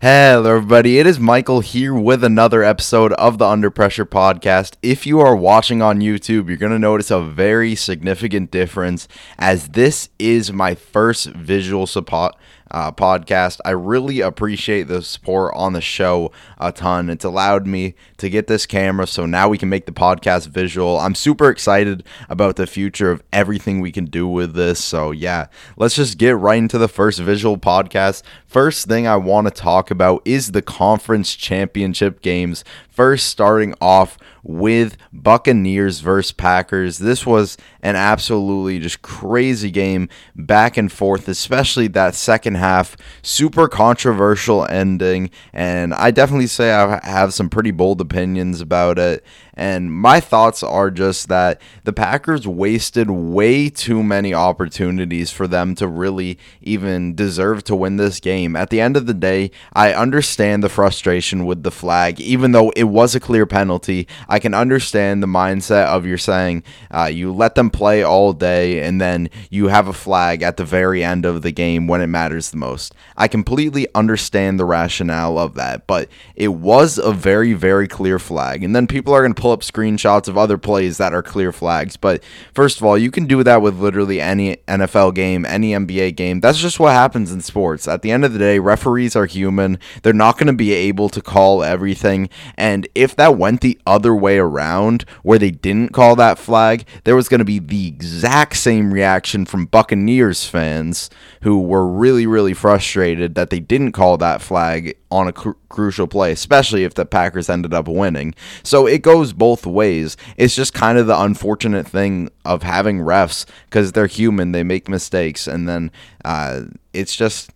Hello, everybody. It is Michael here with another episode of the Under Pressure podcast. If you are watching on YouTube, you're going to notice a very significant difference as this is my first visual support uh, podcast. I really appreciate the support on the show a ton. It's allowed me to get this camera, so now we can make the podcast visual. I'm super excited about the future of everything we can do with this. So, yeah, let's just get right into the first visual podcast. First thing I want to talk about is the conference championship games. First, starting off with Buccaneers versus Packers. This was an absolutely just crazy game, back and forth, especially that second half. Super controversial ending, and I definitely say I have some pretty bold opinions about it. And my thoughts are just that the Packers wasted way too many opportunities for them to really even deserve to win this game. At the end of the day, I understand the frustration with the flag, even though it was a clear penalty. I can understand the mindset of you're saying uh, you let them play all day and then you have a flag at the very end of the game when it matters the most. I completely understand the rationale of that, but it was a very, very clear flag. And then people are going to pull up screenshots of other plays that are clear flags. But first of all, you can do that with literally any NFL game, any NBA game. That's just what happens in sports. At the end of the day, referees are human. They're not going to be able to call everything. And if that went the other way around, where they didn't call that flag, there was going to be the exact same reaction from Buccaneers fans who were really, really frustrated that they didn't call that flag on a cr- crucial play, especially if the Packers ended up winning. So it goes both ways. It's just kind of the unfortunate thing of having refs because they're human, they make mistakes, and then uh, it's just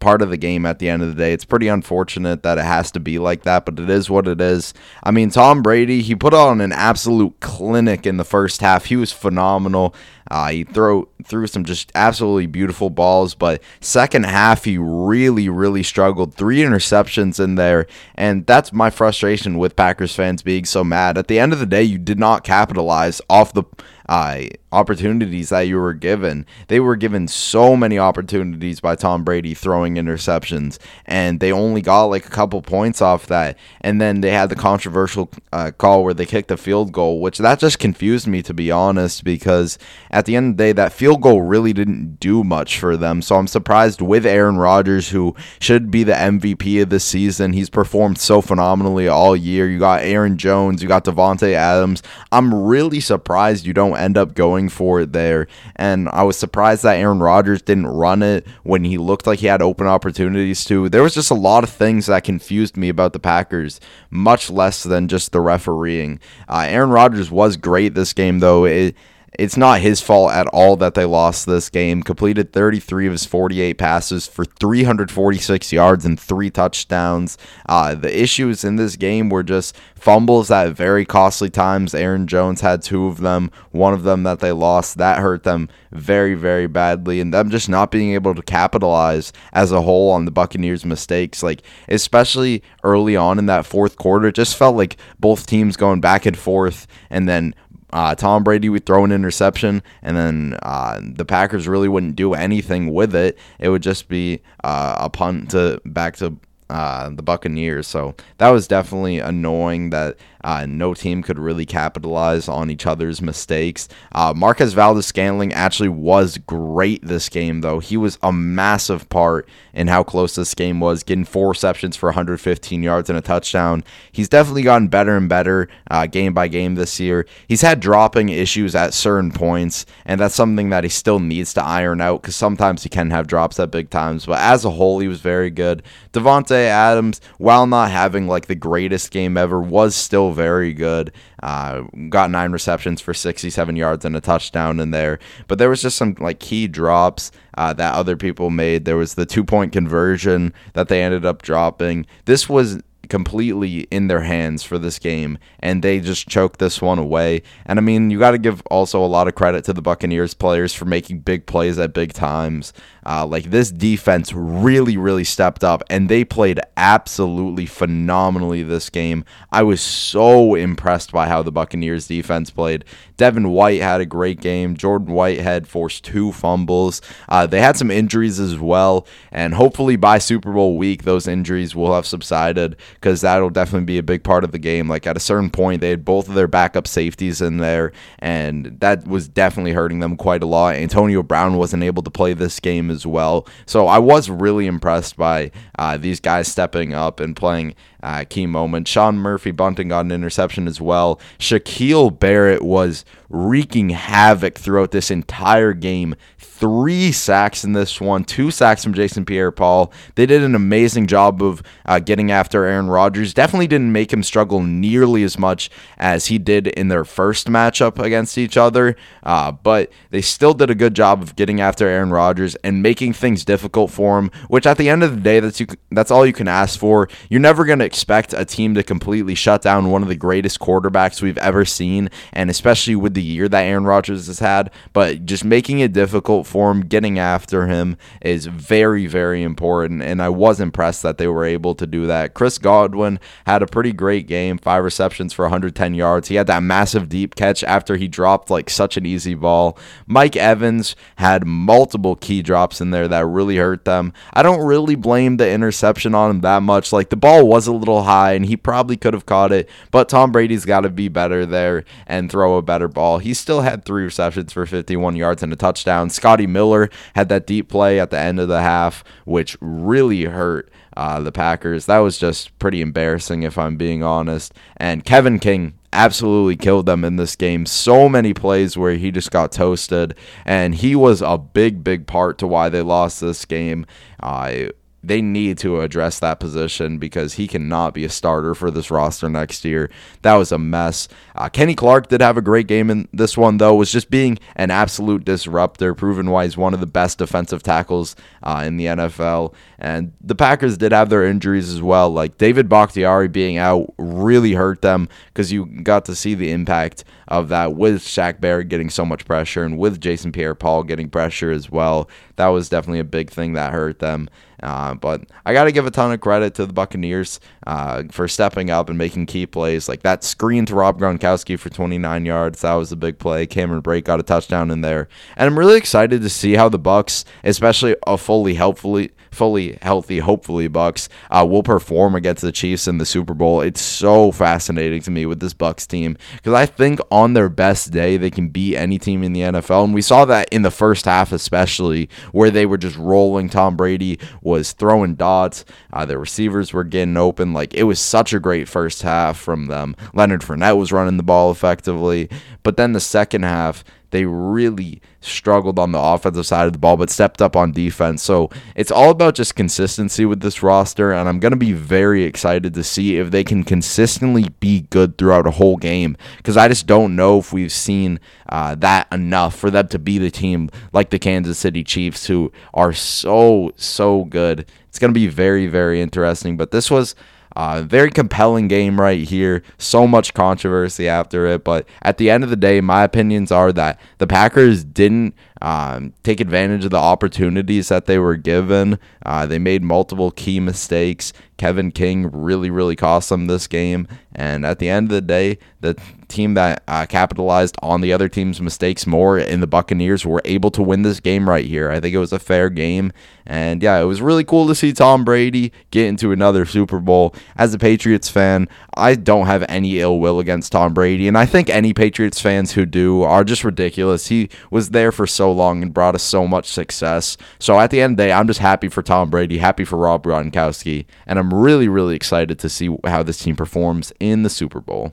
part of the game at the end of the day. It's pretty unfortunate that it has to be like that, but it is what it is. I mean, Tom Brady, he put on an absolute clinic in the first half. He was phenomenal. Uh, he threw threw some just absolutely beautiful balls, but second half he really really struggled. Three interceptions in there, and that's my frustration with Packers fans being so mad. At the end of the day, you did not capitalize off the uh, opportunities that you were given. They were given so many opportunities by Tom Brady throwing interceptions, and they only got like a couple points off that. And then they had the controversial uh, call where they kicked the field goal, which that just confused me to be honest, because at the end of the day, that field goal really didn't do much for them. So I'm surprised with Aaron Rodgers, who should be the MVP of the season. He's performed so phenomenally all year. You got Aaron Jones, you got Davante Adams. I'm really surprised you don't end up going for it there. And I was surprised that Aaron Rodgers didn't run it when he looked like he had open opportunities to. There was just a lot of things that confused me about the Packers, much less than just the refereeing. Uh, Aaron Rodgers was great this game, though. It, it's not his fault at all that they lost this game. Completed 33 of his 48 passes for 346 yards and three touchdowns. Uh, the issues in this game were just fumbles at very costly times. Aaron Jones had two of them, one of them that they lost. That hurt them very, very badly. And them just not being able to capitalize as a whole on the Buccaneers' mistakes, like especially early on in that fourth quarter, it just felt like both teams going back and forth. And then uh, Tom Brady would throw an interception, and then uh, the Packers really wouldn't do anything with it. It would just be uh, a punt to back to uh, the Buccaneers. So that was definitely annoying that uh, no team could really capitalize on each other's mistakes. Uh, Marquez Valdes-Scantling actually was great this game, though. He was a massive part in how close this game was, getting four receptions for 115 yards and a touchdown. He's definitely gotten better and better uh, game by game this year. He's had dropping issues at certain points, and that's something that he still needs to iron out because sometimes he can have drops at big times. But as a whole, he was very good. Davante Adams, while not having like the greatest game ever, was still very good. Uh, got nine receptions for 67 yards and a touchdown in there. But there was just some like key drops uh, that other people made. There was the two point conversion that they ended up dropping. This was completely in their hands for this game, and they just choked this one away. And I mean, you got to give also a lot of credit to the Buccaneers players for making big plays at big times. Uh, like this defense really, really stepped up, and they played absolutely phenomenally this game. I was so impressed by how the Buccaneers defense played. Devin White had a great game. Jordan Whitehead forced two fumbles. Uh, they had some injuries as well, and hopefully by Super Bowl week, those injuries will have subsided because that'll definitely be a big part of the game. Like at a certain point, they had both of their backup safeties in there, and that was definitely hurting them quite a lot. Antonio Brown wasn't able to play this game as well. So I was really impressed by uh, these guys stepping up and playing uh, key moment. Sean Murphy Bunting got an interception as well. Shaquille Barrett was wreaking havoc throughout this entire game. Three sacks in this one, two sacks from Jason Pierre Paul. They did an amazing job of uh, getting after Aaron Rodgers. Definitely didn't make him struggle nearly as much as he did in their first matchup against each other, uh, but they still did a good job of getting after Aaron Rodgers and making things difficult for him, which at the end of the day, that's, you, that's all you can ask for. You're never going to expect a team to completely shut down one of the greatest quarterbacks we've ever seen, and especially with the year that Aaron Rodgers has had. But just making it difficult for him, getting after him is very, very important. And I was impressed that they were able to do that. Chris Godwin had a pretty great game, five receptions for 110 yards. He had that massive deep catch after he dropped like such an easy ball. Mike Evans had multiple key drops in there that really hurt them. I don't really blame the interception on him that much. Like the ball was a little high and he probably could have caught it, but Tom Brady's got to be better there and throw a better ball. He still had three receptions for 51 yards and a touchdown. Scotty Miller had that deep play at the end of the half, which really hurt uh, the Packers. That was just pretty embarrassing, if I'm being honest. And Kevin King absolutely killed them in this game. So many plays where he just got toasted, and he was a big, big part to why they lost this game. Uh, they need to address that position because he cannot be a starter for this roster next year. That was a mess. Uh, Kenny Clark did have a great game in this one, though, was just being an absolute disruptor, proven why he's one of the best defensive tackles uh, in the NFL. And the Packers did have their injuries as well. Like David Bakhtiari being out really hurt them because you got to see the impact of that with Shaq Barrett getting so much pressure and with Jason Pierre Paul getting pressure as well. That was definitely a big thing that hurt them. Uh, but I got to give a ton of credit to the Buccaneers uh, for stepping up and making key plays. Like that screen to Rob Gronkowski for 29 yards. That was a big play. Cameron Brate got a touchdown in there. And I'm really excited to see how the Bucks, especially a fully helpfully fully healthy, hopefully Bucks uh, will perform against the Chiefs in the Super Bowl. It's so fascinating to me with this Bucks team because I think on their best day they can beat any team in the NFL, and we saw that in the first half especially where they were just rolling. Tom Brady was throwing dots, uh, the receivers were getting open. Like it was such a great first half from them. Leonard Fournette was running the ball effectively, but then the second half they really struggled on the offensive side of the ball, but stepped up on defense. So it's all about just consistency with this roster, and I'm going to be very excited to see if they can consistently be good throughout a whole game because I just don't know if we've seen uh, that enough for them to be the team like the Kansas City Chiefs, who are so, so good. It's going to be very, very interesting, but this was. Uh, very compelling game right here. So much controversy after it, but at the end of the day, my opinions are that the Packers didn't um, take advantage of the opportunities that they were given. Uh, they made multiple key mistakes. Kevin King really, really cost them this game. And at the end of the day, the team that uh, capitalized on the other team's mistakes more in the Buccaneers were able to win this game right here. I think it was a fair game. And yeah, it was really cool to see Tom Brady get into another Super Bowl. As a Patriots fan, I don't have any ill will against Tom Brady. And I think any Patriots fans who do are just ridiculous. He was there for so long and brought us so much success. So at the end of the day, I'm just happy for Tom Brady, happy for Rob Gronkowski. And I'm really, really excited to see how this team performs in the Super Bowl.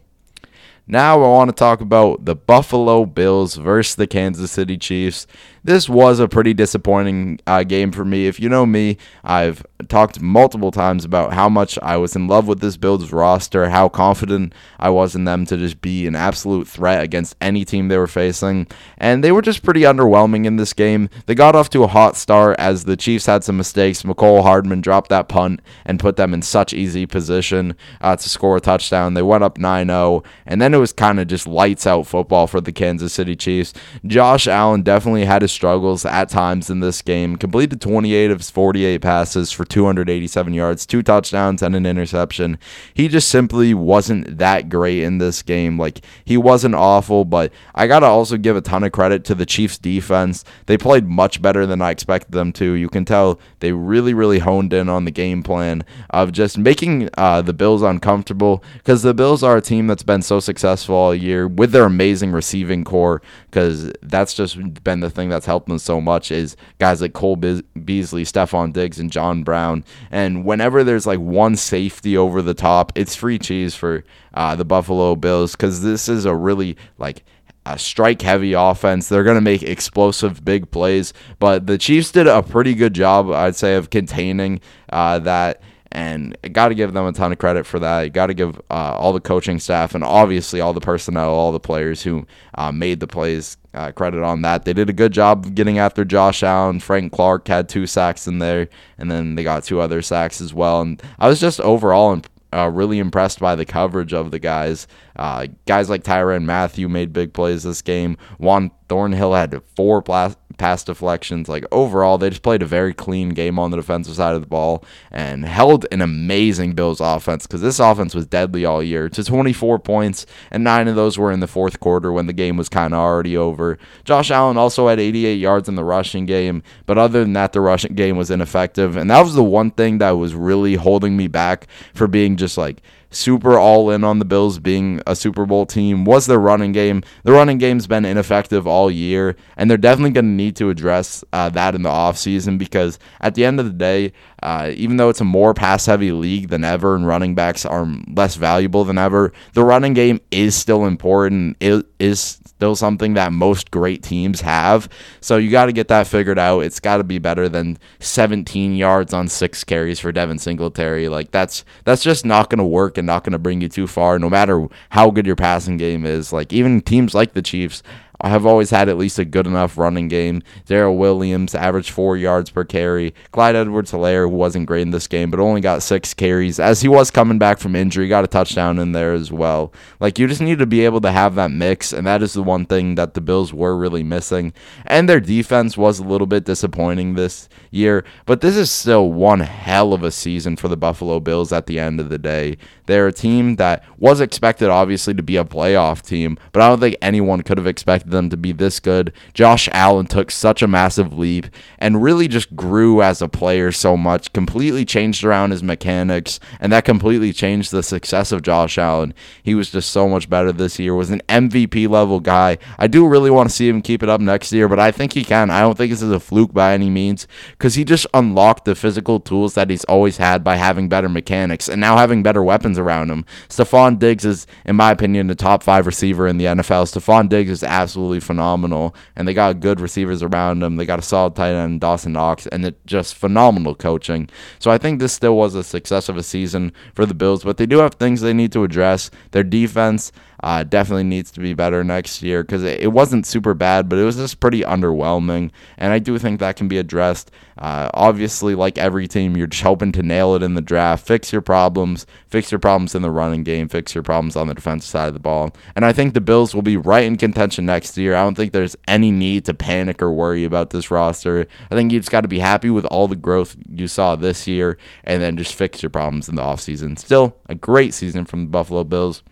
Now I want to talk about the Buffalo Bills versus the Kansas City Chiefs. This was a pretty disappointing uh, game for me. If you know me, I've talked multiple times about how much I was in love with this Bills roster, how confident I was in them to just be an absolute threat against any team they were facing. And they were just pretty underwhelming in this game. They got off to a hot start as the Chiefs had some mistakes. Mecole Hardman dropped that punt and put them in such easy position uh, to score a touchdown. They went up 9 0, and then it was kind of just lights out football for the Kansas City Chiefs. Josh Allen definitely had his struggles at times in this game, completed 28 of his 48 passes for 287 yards, two touchdowns, and an interception. He just simply wasn't that great in this game. Like, he wasn't awful, but I got to also give a ton of credit to the Chiefs defense. They played much better than I expected them to. You can tell they really, really honed in on the game plan of just making uh, the Bills uncomfortable because the Bills are a team that's been so successful all year with their amazing receiving core because that's just been the thing that's helped them so much is guys like Cole Be- Beasley, Stefon Diggs, and John Brown. And whenever there's like one safety over the top, it's free cheese for uh, the Buffalo Bills because this is a really like a strike heavy offense. They're going to make explosive big plays, but the Chiefs did a pretty good job, I'd say, of containing uh, that. And got to give them a ton of credit for that. Got to give uh, all the coaching staff and obviously all the personnel, all the players who uh, made the plays uh, credit on that. They did a good job getting after Josh Allen. Frank Clark had two sacks in there, and then they got two other sacks as well. And I was just overall imp- uh, really impressed by the coverage of the guys. Uh, guys like Tyrann Mathieu made big plays this game. Juan Thornhill had four plas- pass deflections. Like overall, they just played a very clean game on the defensive side of the ball and held an amazing Bills offense because this offense was deadly all year to 24 points, and nine of those were in the fourth quarter when the game was kind of already over. Josh Allen also had 88 yards in the rushing game, but other than that, the rushing game was ineffective, and that was the one thing that was really holding me back for being just like super all in on the Bills being a Super Bowl team was their running game. The running game's been ineffective all year, and they're definitely going to need to address uh, that in the offseason because at the end of the day, uh, even though it's a more pass heavy league than ever and running backs are less valuable than ever, the running game is still important. It is still something that most great teams have. So you got to get that figured out. It's got to be better than 17 yards on six carries for Devin Singletary. Like that's that's just not going to work and not going to bring you too far, no matter how good your passing game is. Like even teams like the Chiefs have always had at least a good enough running game. Darrel Williams averaged four yards per carry. Clyde Edwards Helaire, who wasn't great in this game, but only got six carries. As he was coming back from injury, got a touchdown in there as well. Like, you just need to be able to have that mix, and that is the one thing that the Bills were really missing. And their defense was a little bit disappointing this year, but this is still one hell of a season for the Buffalo Bills at the end of the day. They're a team that was expected, obviously, to be a playoff team, but I don't think anyone could have expected them to be this good. Josh Allen took such a massive leap and really just grew as a player so much, completely changed around his mechanics, and that completely changed the success of Josh Allen. He was just so much better this year, was an MVP level guy. I do really want to see him keep it up next year, but I think he can. I don't think this is a fluke by any means because he just unlocked the physical tools that he's always had by having better mechanics and now having better weapons around him. Stefon Diggs is, in my opinion, the top five receiver in the NFL. Stefon Diggs is absolutely absolutely phenomenal. And they got good receivers around them. They got a solid tight end, Dawson Knox, and it just phenomenal coaching. So I think this still was a success of a season for the Bills, but they do have things they need to address. Their defense, uh, definitely needs to be better next year because it, it, wasn't super bad, but it was just pretty underwhelming. And I do think that can be addressed. Uh, obviously, like every team, you're just hoping to nail it in the draft, fix your problems, fix your problems in the running game, fix your problems on the defensive side of the ball. And I think the Bills will be right in contention next year. I don't think there's any need to panic or worry about this roster. I think you just got to be happy with all the growth you saw this year and then just fix your problems in the offseason. Still a great season from the Buffalo Bills.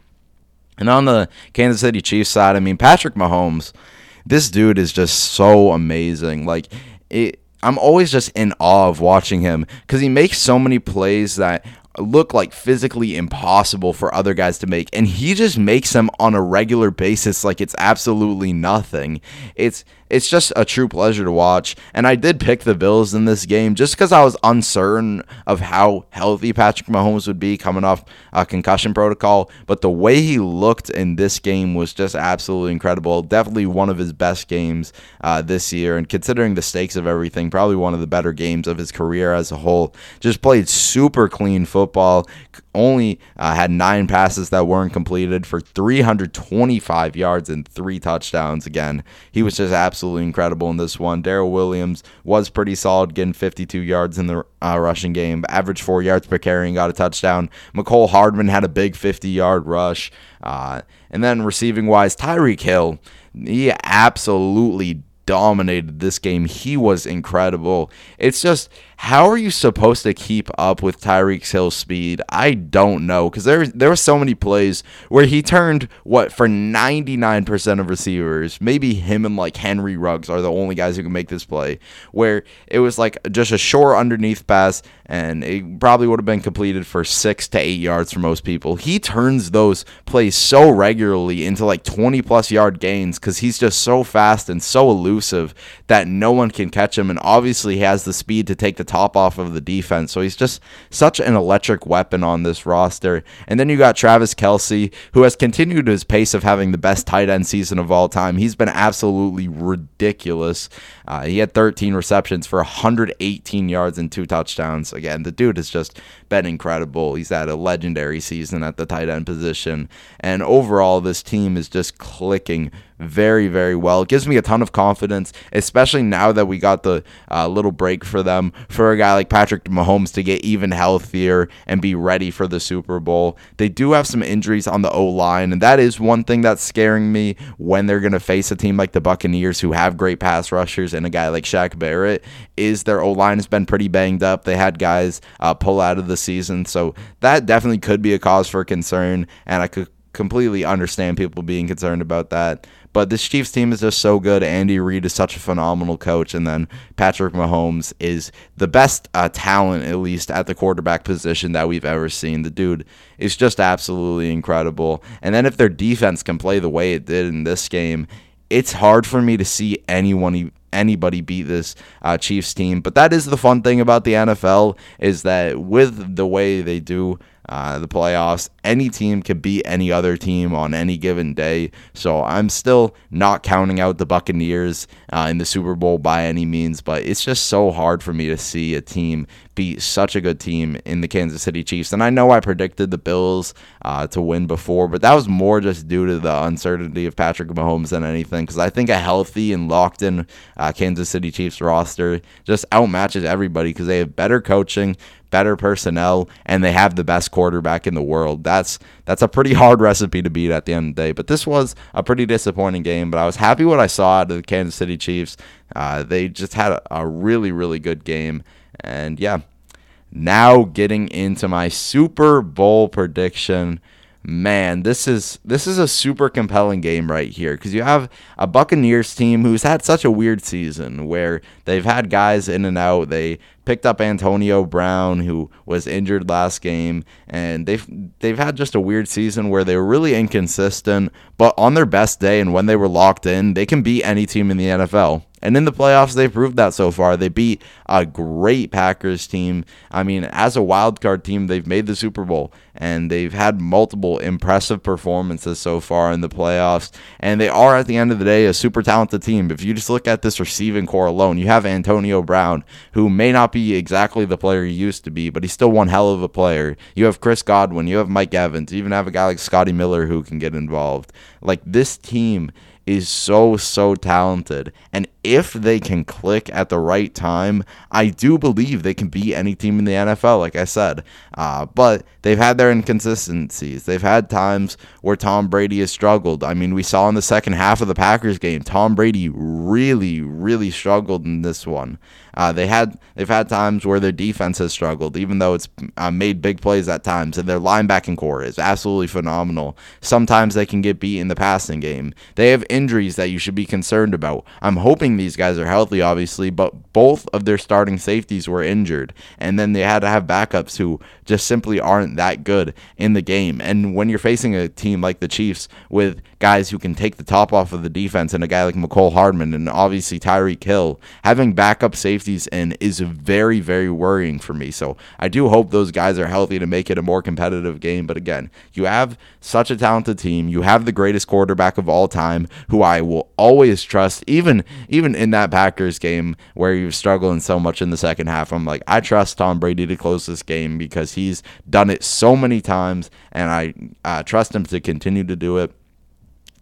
And on the Kansas City Chiefs side, I mean, Patrick Mahomes, this dude is just so amazing. Like, it, I'm always just in awe of watching him because he makes so many plays that look like physically impossible for other guys to make and he just makes them on a regular basis like it's absolutely nothing it's it's just a true pleasure to watch. And I did pick the Bills in this game just because I was uncertain of how healthy Patrick Mahomes would be coming off a concussion protocol. But the way he looked in this game was just absolutely incredible. Definitely one of his best games uh, this year. And considering the stakes of everything, probably one of the better games of his career as a whole. Just played super clean football. Only uh, had nine passes that weren't completed for 325 yards and three touchdowns. Again, he was just absolutely incredible in this one. Darrel Williams was pretty solid, getting 52 yards in the uh, rushing game, average four yards per carry and got a touchdown. Mecole Hardman had a big 50 yard rush. Uh, and then receiving wise, Tyreek Hill, he absolutely dominated this game. He was incredible. It's just how are you supposed to keep up with Tyreek Hill's speed? I don't know because there there were so many plays where he turned what for 99% of receivers, maybe him and like Henry Ruggs are the only guys who can make this play where it was like just a short underneath pass and it probably would have been completed for 6 to 8 yards for most people. He turns those plays so regularly into like 20 plus yard gains cuz he's just so fast and so elusive that no one can catch him and obviously has the speed to take the top off of the defense. So he's just such an electric weapon on this roster. And then you got Travis Kelce, who has continued his pace of having the best tight end season of all time. He's been absolutely ridiculous. Uh, he had 13 receptions for 118 yards and two touchdowns. Again, the dude is just been incredible. He's had a legendary season at the tight end position. And overall, this team is just clicking very, very well. It gives me a ton of confidence, especially now that we got the uh, little break for them for a guy like Patrick Mahomes to get even healthier and be ready for the Super Bowl. They do have some injuries on the O line, and that is one thing that's scaring me when they're going to face a team like the Buccaneers who have great pass rushers and a guy like Shaq Barrett. Is their O line has been pretty banged up. They had guys uh, pull out of the season, so that definitely could be a cause for concern, and I could completely understand people being concerned about that. But this Chiefs team is just so good. Andy Reid is such a phenomenal coach, and then Patrick Mahomes is the best uh, talent, at least at the quarterback position that we've ever seen. The dude is just absolutely incredible. And then if their defense can play the way it did in this game, it's hard for me to see anyone anybody beat this uh, Chiefs team. But that is the fun thing about the NFL is that with the way they do uh, the playoffs. Any team can beat any other team on any given day. So I'm still not counting out the Buccaneers uh, in the Super Bowl by any means, but it's just so hard for me to see a team beat such a good team in the Kansas City Chiefs. And I know I predicted the Bills uh, to win before, but that was more just due to the uncertainty of Patrick Mahomes than anything. Because I think a healthy and locked in uh, Kansas City Chiefs roster just outmatches everybody because they have better coaching, better personnel, and they have the best quarterback in the world. That's that's a pretty hard recipe to beat at the end of the day. But this was a pretty disappointing game. But I was happy what I saw out of the Kansas City Chiefs. Uh, they just had a, a really really good game, and yeah. Now getting into my Super Bowl prediction man, this is this is a super compelling game right here because you have a Buccaneers team who's had such a weird season where they've had guys in and out. They picked up Antonio Brown who was injured last game and they've they've had just a weird season where they were really inconsistent, but on their best day and when they were locked in, they can beat any team in the NFL. And in the playoffs, they've proved that so far. They beat a great Packers team. I mean, as a wild card team, they've made the Super Bowl and they've had multiple impressive performances so far in the playoffs. And they are, at the end of the day, a super talented team. If you just look at this receiving core alone, you have Antonio Brown, who may not be exactly the player he used to be, but he's still one hell of a player. You have Chris Godwin, you have Mike Evans, you even have a guy like Scotty Miller who can get involved. Like this team is so, so talented. And if they can click at the right time, I do believe they can beat any team in the NFL, like I said. Uh, but they've had their inconsistencies. They've had times where Tom Brady has struggled. I mean, we saw in the second half of the Packers game, Tom Brady really, really struggled in this one. Uh, they had they've had times where their defense has struggled, even though it's uh, made big plays at times, and their linebacking core is absolutely phenomenal. Sometimes they can get beat in the passing game. They have injuries that you should be concerned about. I'm hoping these guys are healthy, obviously, but both of their starting safeties were injured. And then they had to have backups who just simply aren't that good in the game. And when you're facing a team like the Chiefs with guys who can take the top off of the defense and a guy like Mecole Hardman and obviously Tyreek Hill, having backup safeties in is very, very worrying for me. So I do hope those guys are healthy to make it a more competitive game. But again, you have such a talented team. You have the greatest quarterback of all time, who I will always trust, even even in that Packers game where you're struggling so much in the second half. I'm like, I trust Tom Brady to close this game because he's done it so many times, and I uh, trust him to continue to do it.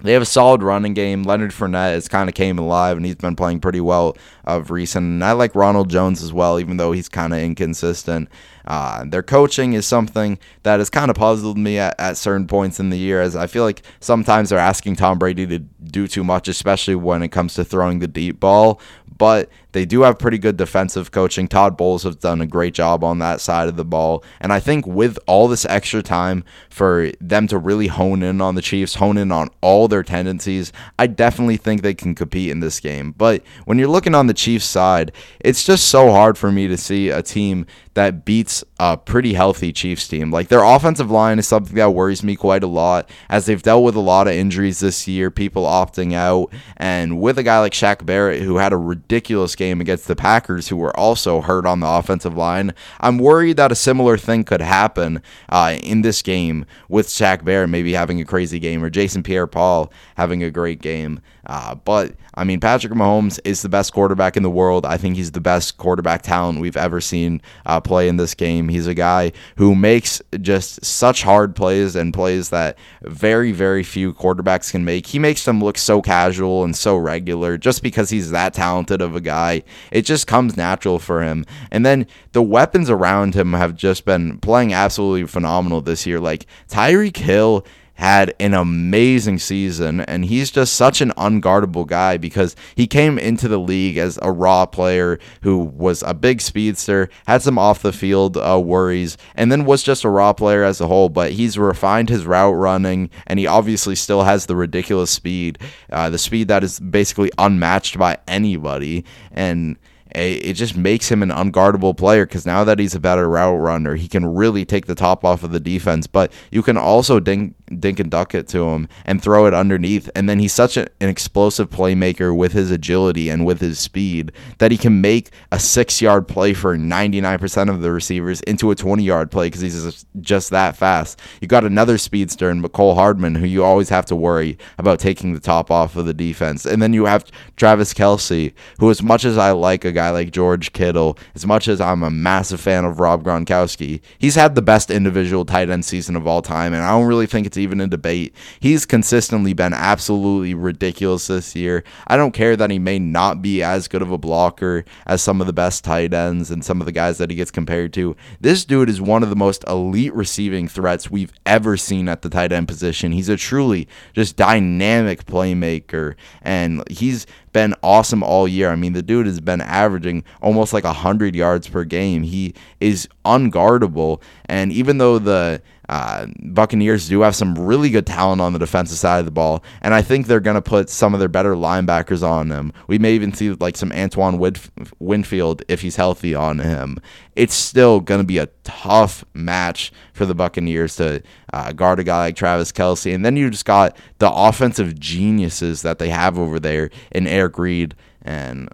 They have a solid running game. Leonard Fournette has kind of came alive, and he's been playing pretty well of recent. And I like Ronald Jones as well, even though he's kind of inconsistent. Uh, their coaching is something that has kind of puzzled me at, at certain points in the year, as I feel like sometimes they're asking Tom Brady to do too much, especially when it comes to throwing the deep ball but they do have pretty good defensive coaching. Todd Bowles has done a great job on that side of the ball. And I think with all this extra time for them to really hone in on the Chiefs, hone in on all their tendencies, I definitely think they can compete in this game. But when you're looking on the Chiefs side, it's just so hard for me to see a team that beats a pretty healthy Chiefs team. Like their offensive line is something that worries me quite a lot as they've dealt with a lot of injuries this year, people opting out, and with a guy like Shaq Barrett who had a ridiculous game against the Packers who were also hurt on the offensive line. I'm worried that a similar thing could happen uh, in this game with Shaq Barrett maybe having a crazy game or Jason Pierre-Paul having a great game. Uh, but I mean, Patrick Mahomes is the best quarterback in the world. I think he's the best quarterback talent we've ever seen uh, play in this game. He's a guy who makes just such hard plays and plays that very, very few quarterbacks can make. He makes them look so casual and so regular just because he's that talented of a guy. It just comes natural for him. And then the weapons around him have just been playing absolutely phenomenal this year. Like Tyreek Hill had an amazing season, and he's just such an unguardable guy because he came into the league as a raw player who was a big speedster, had some off the field uh, worries, and then was just a raw player as a whole. But he's refined his route running, and he obviously still has the ridiculous speed, uh, the speed that is basically unmatched by anybody, and it just makes him an unguardable player because now that he's a better route runner, he can really take the top off of the defense. But you can also dink, dink and duck it to him and throw it underneath. And then he's such a, an explosive playmaker with his agility and with his speed that he can make a six yard play for 99% of the receivers into a 20 yard play because he's just that fast. You got another speedster in Mecole Hardman, who you always have to worry about taking the top off of the defense. And then you have Travis Kelce, who, as much as I like a guy like George Kittle, as much as I'm a massive fan of Rob Gronkowski, he's had the best individual tight end season of all time, and I don't really think it's even a debate. He's consistently been absolutely ridiculous this year. I don't care that he may not be as good of a blocker as some of the best tight ends and some of the guys that he gets compared to. This dude is one of the most elite receiving threats we've ever seen at the tight end position. He's a truly just dynamic playmaker, and he's been awesome all year. I mean, the dude has been averaging almost like 100 yards per game. He is unguardable. And even though the uh, Buccaneers do have some really good talent on the defensive side of the ball, and I think they're going to put some of their better linebackers on them. We may even see like some Antoine Winfield if he's healthy on him. It's still going to be a tough match for the Buccaneers to uh, guard a guy like Travis Kelce, and then you just got the offensive geniuses that they have over there in Eric Reid, and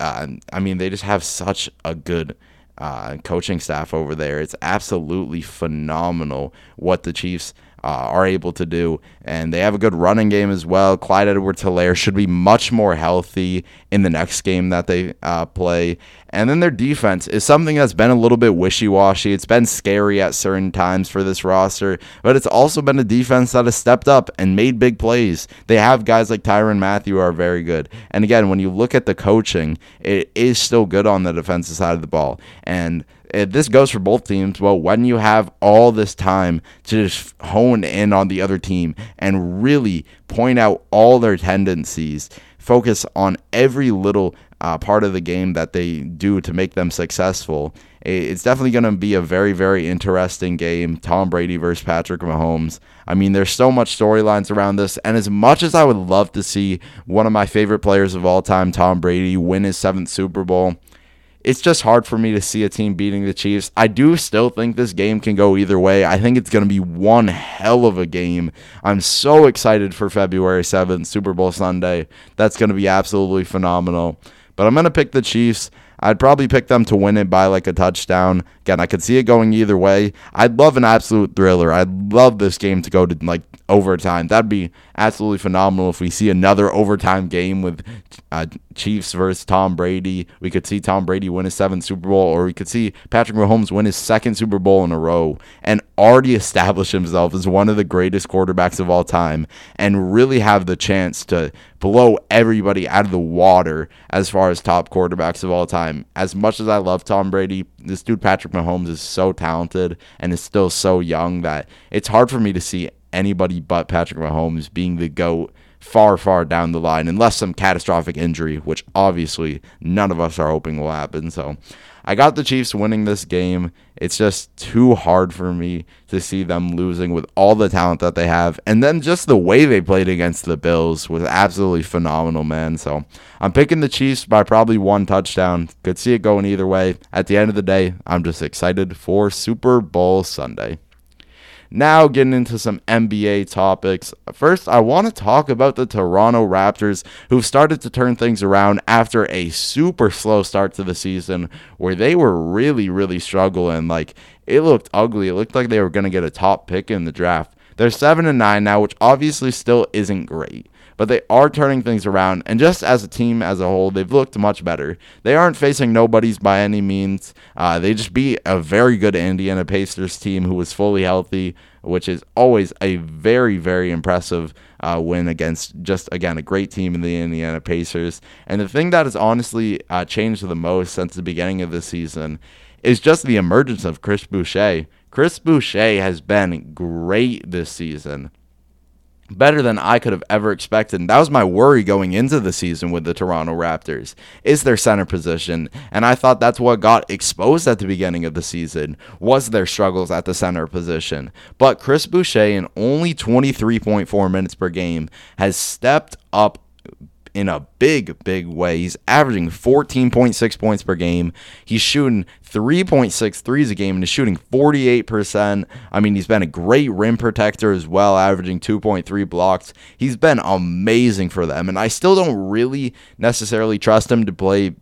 uh, I mean they just have such a good uh, coaching staff over there. It's absolutely phenomenal what the Chiefs uh, are able to do. And they have a good running game as well. Clyde Edwards Helaire should be much more healthy in the next game that they uh, play. And then their defense is something that's been a little bit wishy washy. It's been scary at certain times for this roster, but it's also been a defense that has stepped up and made big plays. They have guys like Tyrann Mathieu are very good. And again, when you look at the coaching, it is still good on the defensive side of the ball. And it, this goes for both teams. Well, when you have all this time to just hone in on the other team and really point out all their tendencies, focus on every little uh, part of the game that they do to make them successful, it's definitely going to be a very, very interesting game. Tom Brady versus Patrick Mahomes. I mean, there's so much storylines around this. And as much as I would love to see one of my favorite players of all time, Tom Brady, win his seventh Super Bowl, it's just hard for me to see a team beating the Chiefs. I do still think this game can go either way. I think it's going to be one hell of a game. I'm so excited for February 7th, Super Bowl Sunday. That's going to be absolutely phenomenal. But I'm going to pick the Chiefs. I'd probably pick them to win it by like a touchdown. Again, I could see it going either way. I'd love an absolute thriller. I'd love this game to go to like overtime. That'd be absolutely phenomenal if we see another overtime game with uh, Chiefs versus Tom Brady. We could see Tom Brady win his seventh Super Bowl, or we could see Patrick Mahomes win his second Super Bowl in a row and already establish himself as one of the greatest quarterbacks of all time and really have the chance to blow everybody out of the water as far as top quarterbacks of all time. As much as I love Tom Brady, this dude Patrick Mahomes is so talented and is still so young that it's hard for me to see anybody but Patrick Mahomes being the GOAT far, far down the line, unless some catastrophic injury, which obviously none of us are hoping will happen. So I got the Chiefs winning this game. It's just too hard for me to see them losing with all the talent that they have. And then just the way they played against the Bills was absolutely phenomenal, man. So I'm picking the Chiefs by probably one touchdown. Could see it going either way. At the end of the day, I'm just excited for Super Bowl Sunday. Now, getting into some NBA topics. First, I want to talk about the Toronto Raptors, who've started to turn things around after a super slow start to the season where they were really, really struggling. Like, it looked ugly. It looked like they were going to get a top pick in the draft. They're 7 and 9 now, which obviously still isn't great but they are turning things around. And just as a team as a whole, they've looked much better. They aren't facing nobodies by any means. Uh, they just beat a very good Indiana Pacers team who was fully healthy, which is always a very, very impressive uh, win against just, again, a great team in the Indiana Pacers. And the thing that has honestly uh, changed the most since the beginning of the season is just the emergence of Chris Boucher. Chris Boucher has been great this season better than I could have ever expected. And that was my worry going into the season with the Toronto Raptors is their center position. And I thought that's what got exposed at the beginning of the season was their struggles at the center position. But Chris Boucher in only 23.4 minutes per game has stepped up in a big, big way. He's averaging 14.6 points per game. He's shooting 3.6 threes a game and is shooting 48%. I mean, he's been a great rim protector as well, averaging 2.3 blocks. He's been amazing for them. And I still don't really necessarily trust him to play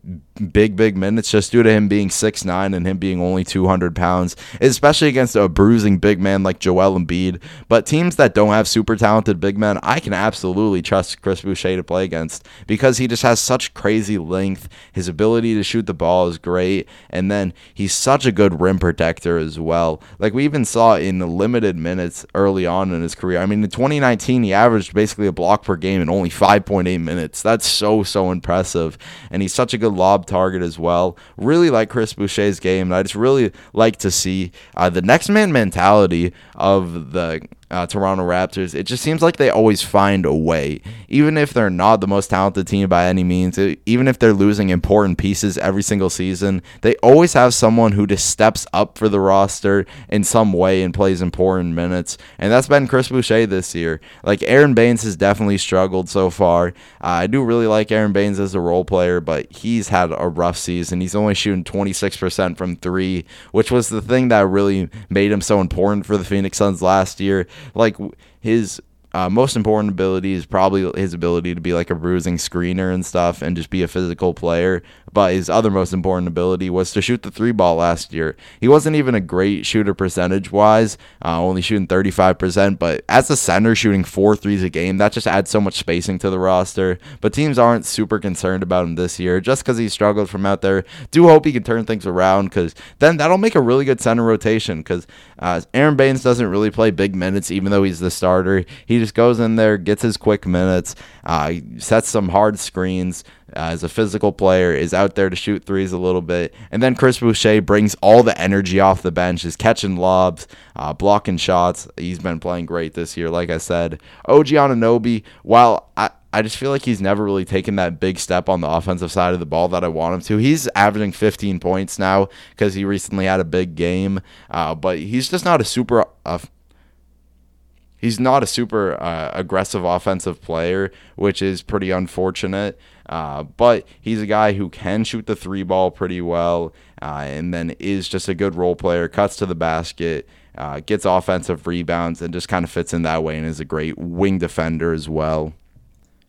big, big minutes just due to him being 6'9 and him being only 200 pounds, especially against a bruising big man like Joel Embiid. But teams that don't have super talented big men, I can absolutely trust Chris Boucher to play against because he just has such crazy length. His ability to shoot the ball is great. And then He's such a good rim protector as well. Like we even saw in the limited minutes early on in his career. I mean, in 2019, he averaged basically a block per game in only 5.8 minutes. That's so, so impressive. And he's such a good lob target as well. Really like Chris Boucher's game. I just really like to see uh, the next man mentality of the uh, Toronto Raptors, it just seems like they always find a way. Even if they're not the most talented team by any means, it, even if they're losing important pieces every single season, they always have someone who just steps up for the roster in some way and plays important minutes. And that's been Chris Boucher this year. Like Aron Baynes has definitely struggled so far. Uh, I do really like Aron Baynes as a role player, but he's had a rough season. He's only shooting 26% from three, which was the thing that really made him so important for the Phoenix Suns last year like his uh, most important ability is probably his ability to be like a bruising screener and stuff and just be a physical player. But his other most important ability was to shoot the three ball last year. He wasn't even a great shooter percentage wise, uh, only shooting 35%. But as a center, shooting four threes a game, that just adds so much spacing to the roster. But teams aren't super concerned about him this year just because he struggled from out there. Do hope he can turn things around because then that'll make a really good center rotation because uh, Aron Baynes doesn't really play big minutes, even though he's the starter. He just goes in there, gets his quick minutes, uh, sets some hard screens. Uh, as a physical player, is out there to shoot threes a little bit, and then Chris Boucher brings all the energy off the bench, is catching lobs, uh, blocking shots. He's been playing great this year, like I said. OG Anunoby, while I, I just feel like he's never really taken that big step on the offensive side of the ball that I want him to. He's averaging 15 points now because he recently had a big game, uh, but he's just not a super. Uh, he's not a super uh, aggressive offensive player, which is pretty unfortunate. Uh, but he's a guy who can shoot the three ball pretty well, uh, and then is just a good role player, cuts to the basket, uh, gets offensive rebounds, and just kind of fits in that way and is a great wing defender as well.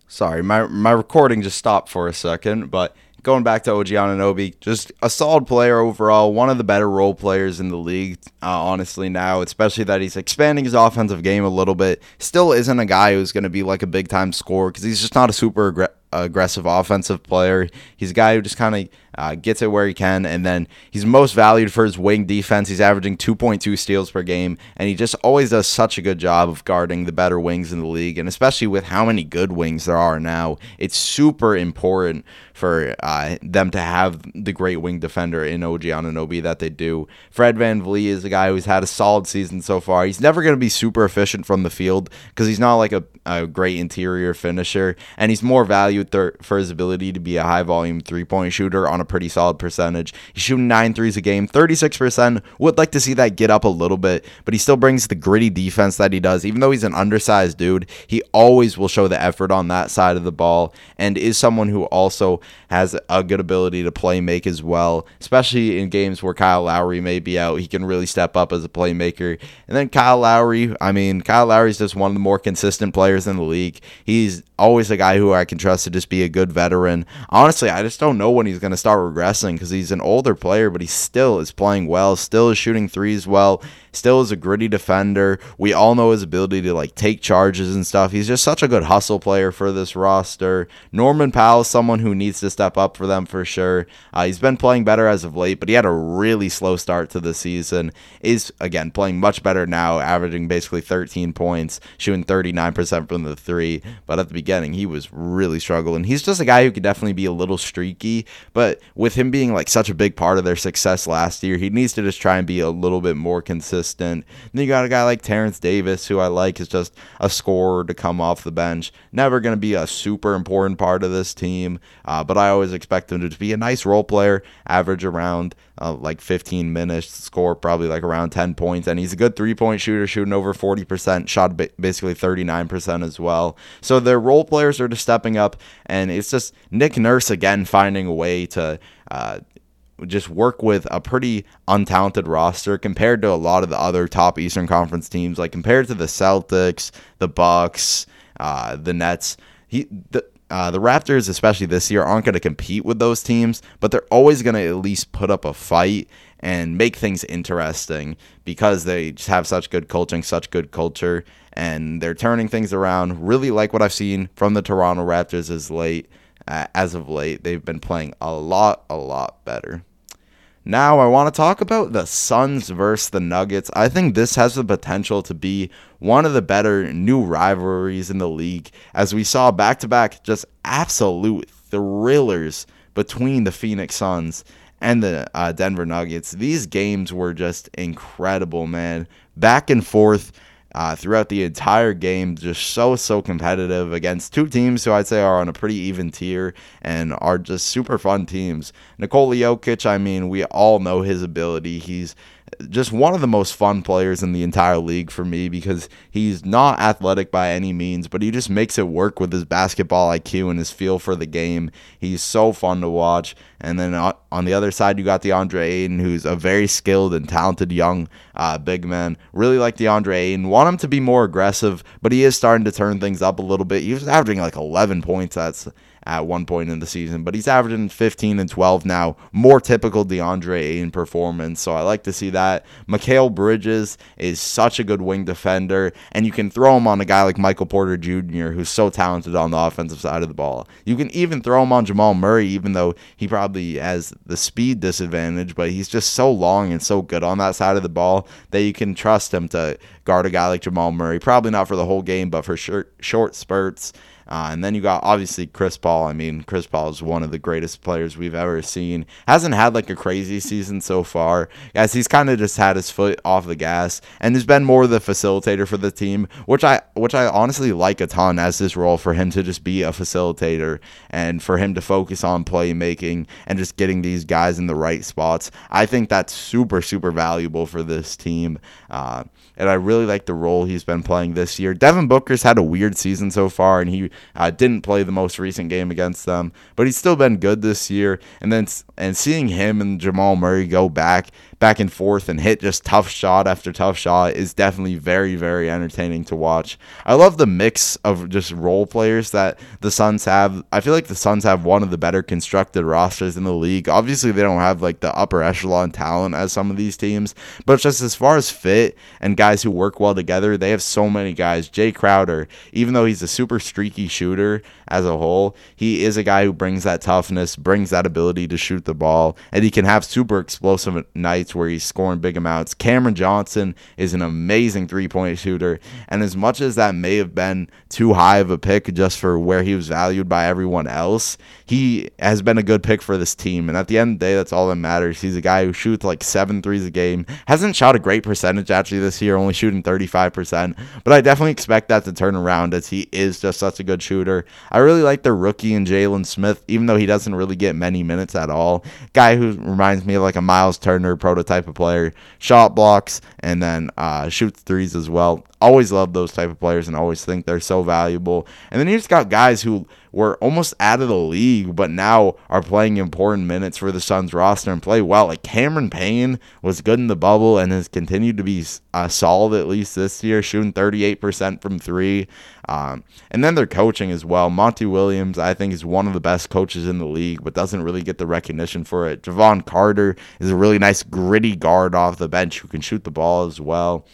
Sorry, my, my recording just stopped for a second, but going back to OG Anunoby, just a solid player overall, one of the better role players in the league, uh, honestly, now, especially that he's expanding his offensive game a little bit. Still isn't a guy who's going to be like a big time scorer because he's just not a super aggressive aggressive offensive player. He's a guy who just kind of uh, gets it where he can, and then he's most valued for his wing defense. He's averaging 2.2 steals per game, and he just always does such a good job of guarding the better wings in the league. And especially with how many good wings there are now, it's super important for uh, them to have the great wing defender in OG Anunoby that they do. Fred Van VanVleet is a guy who's had a solid season so far. He's never going to be super efficient from the field because he's not like a, a great interior finisher, and he's more valued for his ability to be a high volume three point shooter on a pretty solid percentage. He's shooting nine threes a game, 36%. Would like to see that get up a little bit, but he still brings the gritty defense that he does. Even though he's an undersized dude, he always will show the effort on that side of the ball and is someone who also has a good ability to play make as well, especially in games where Kyle Lowry may be out. He can really step up as a playmaker. And then Kyle Lowry, I mean, Kyle Lowry is just one of the more consistent players in the league. He's always a guy who I can trust to just be a good veteran. Honestly, I just don't know when he's going to start regressing because he's an older player, but he still is playing well, still is shooting threes well, still is a gritty defender. We all know his ability to like take charges and stuff. He's just such a good hustle player for this roster. Norman Powell someone who needs to step up for them for sure. Uh, he's been playing better as of late, but he had a really slow start to the season. Is again playing much better now, averaging basically 13 points, shooting 39% from the three. But at the beginning, he was really struggling. He's just a guy who could definitely be a little streaky, but with him being like such a big part of their success last year, he needs to just try and be a little bit more consistent. And then you got a guy like Terence Davis, who I like is just a scorer to come off the bench. Never going to be a super important part of this team, uh, but I always expect him to be a nice role player, average around uh, like 15 minutes, score probably like around 10 points, and he's a good three point shooter, shooting over 40%, shot basically 39% as well. So their role players are just stepping up, and it's just Nick Nurse again finding a way to. Uh, just work with a pretty untalented roster compared to a lot of the other top Eastern Conference teams, like compared to the Celtics, the Bucks, uh, the Nets. He the uh, the Raptors, especially this year, aren't going to compete with those teams, but they're always going to at least put up a fight and make things interesting because they just have such good coaching, such good culture, and they're turning things around. Really like what I've seen from the Toronto Raptors as late. Uh, as of late, they've been playing a lot, a lot better. Now, I want to talk about the Suns versus the Nuggets. I think this has the potential to be one of the better new rivalries in the league, as we saw back to back just absolute thrillers between the Phoenix Suns and the uh, Denver Nuggets. These games were just incredible, man. Back and forth uh, throughout the entire game. Just so, so competitive against two teams who I'd say are on a pretty even tier and are just super fun teams. Nikola Jokic, I mean, we all know his ability. He's just one of the most fun players in the entire league for me because he's not athletic by any means, but he just makes it work with his basketball IQ and his feel for the game. He's so fun to watch. And then on the other side, you got DeAndre Ayton, who's a very skilled and talented young uh, big man. Really like DeAndre Ayton. Want him to be more aggressive, but he is starting to turn things up a little bit. He was averaging like 11 points. That's at one point in the season, but he's averaging 15 and 12 now. More typical DeAndre Ayton performance, so I like to see that. Mikal Bridges is such a good wing defender, and you can throw him on a guy like Michael Porter Jr., who's so talented on the offensive side of the ball. You can even throw him on Jamal Murray, even though he probably has the speed disadvantage, but he's just so long and so good on that side of the ball that you can trust him to guard a guy like Jamal Murray. Probably not for the whole game, but for short, short spurts. Uh, and then you got obviously Chris Paul. I mean, Chris Paul is one of the greatest players we've ever seen. Hasn't had like a crazy season so far. Guys, he's kind of just had his foot off the gas and has been more the facilitator for the team, which I which I honestly like a ton as this role for him to just be a facilitator and for him to focus on playmaking and just getting these guys in the right spots. I think that's super super valuable for this team. Uh, and I really like the role he's been playing this year. Devin Booker's had a weird season so far, and he uh, didn't play the most recent game against them, but he's still been good this year. And then and seeing him and Jamal Murray go back back and forth and hit just tough shot after tough shot is definitely very very entertaining to watch. I love the mix of just role players that the Suns have. I feel like the Suns have one of the better constructed rosters in the league. Obviously, they don't have like the upper echelon talent as some of these teams, but just as far as fit and guys who work well together, they have so many guys. Jae Crowder, even though he's a super streaky shooter as a whole, he is a guy who brings that toughness, brings that ability to shoot the ball, and he can have super explosive nights where he's scoring big amounts. Cameron Johnson is an amazing three point shooter, and as much as that may have been too high of a pick just for where he was valued by everyone else, he has been a good pick for this team. And at the end of the day, that's all that matters. He's a guy who shoots like seven threes a game, hasn't shot a great percentage actually this year, only shooting 35%, but I definitely expect that to turn around as he is just such a good shooter. I really like the rookie and Jalen Smith, even though he doesn't really get many minutes at all. Guy who reminds me of like a Miles Turner prototype of player, shot blocks and then uh, shoots threes as well. Always love those type of players and always think they're so valuable. And then you just got guys who were almost out of the league, but now are playing important minutes for the Suns roster and play well. Like Cameron Payne was good in the bubble and has continued to be uh, solid at least this year, shooting 38% from three. Um, and then their coaching as well. Monty Williams, I think, is one of the best coaches in the league, but doesn't really get the recognition for it. Jevon Carter is a really nice, gritty guard off the bench who can shoot the ball as well.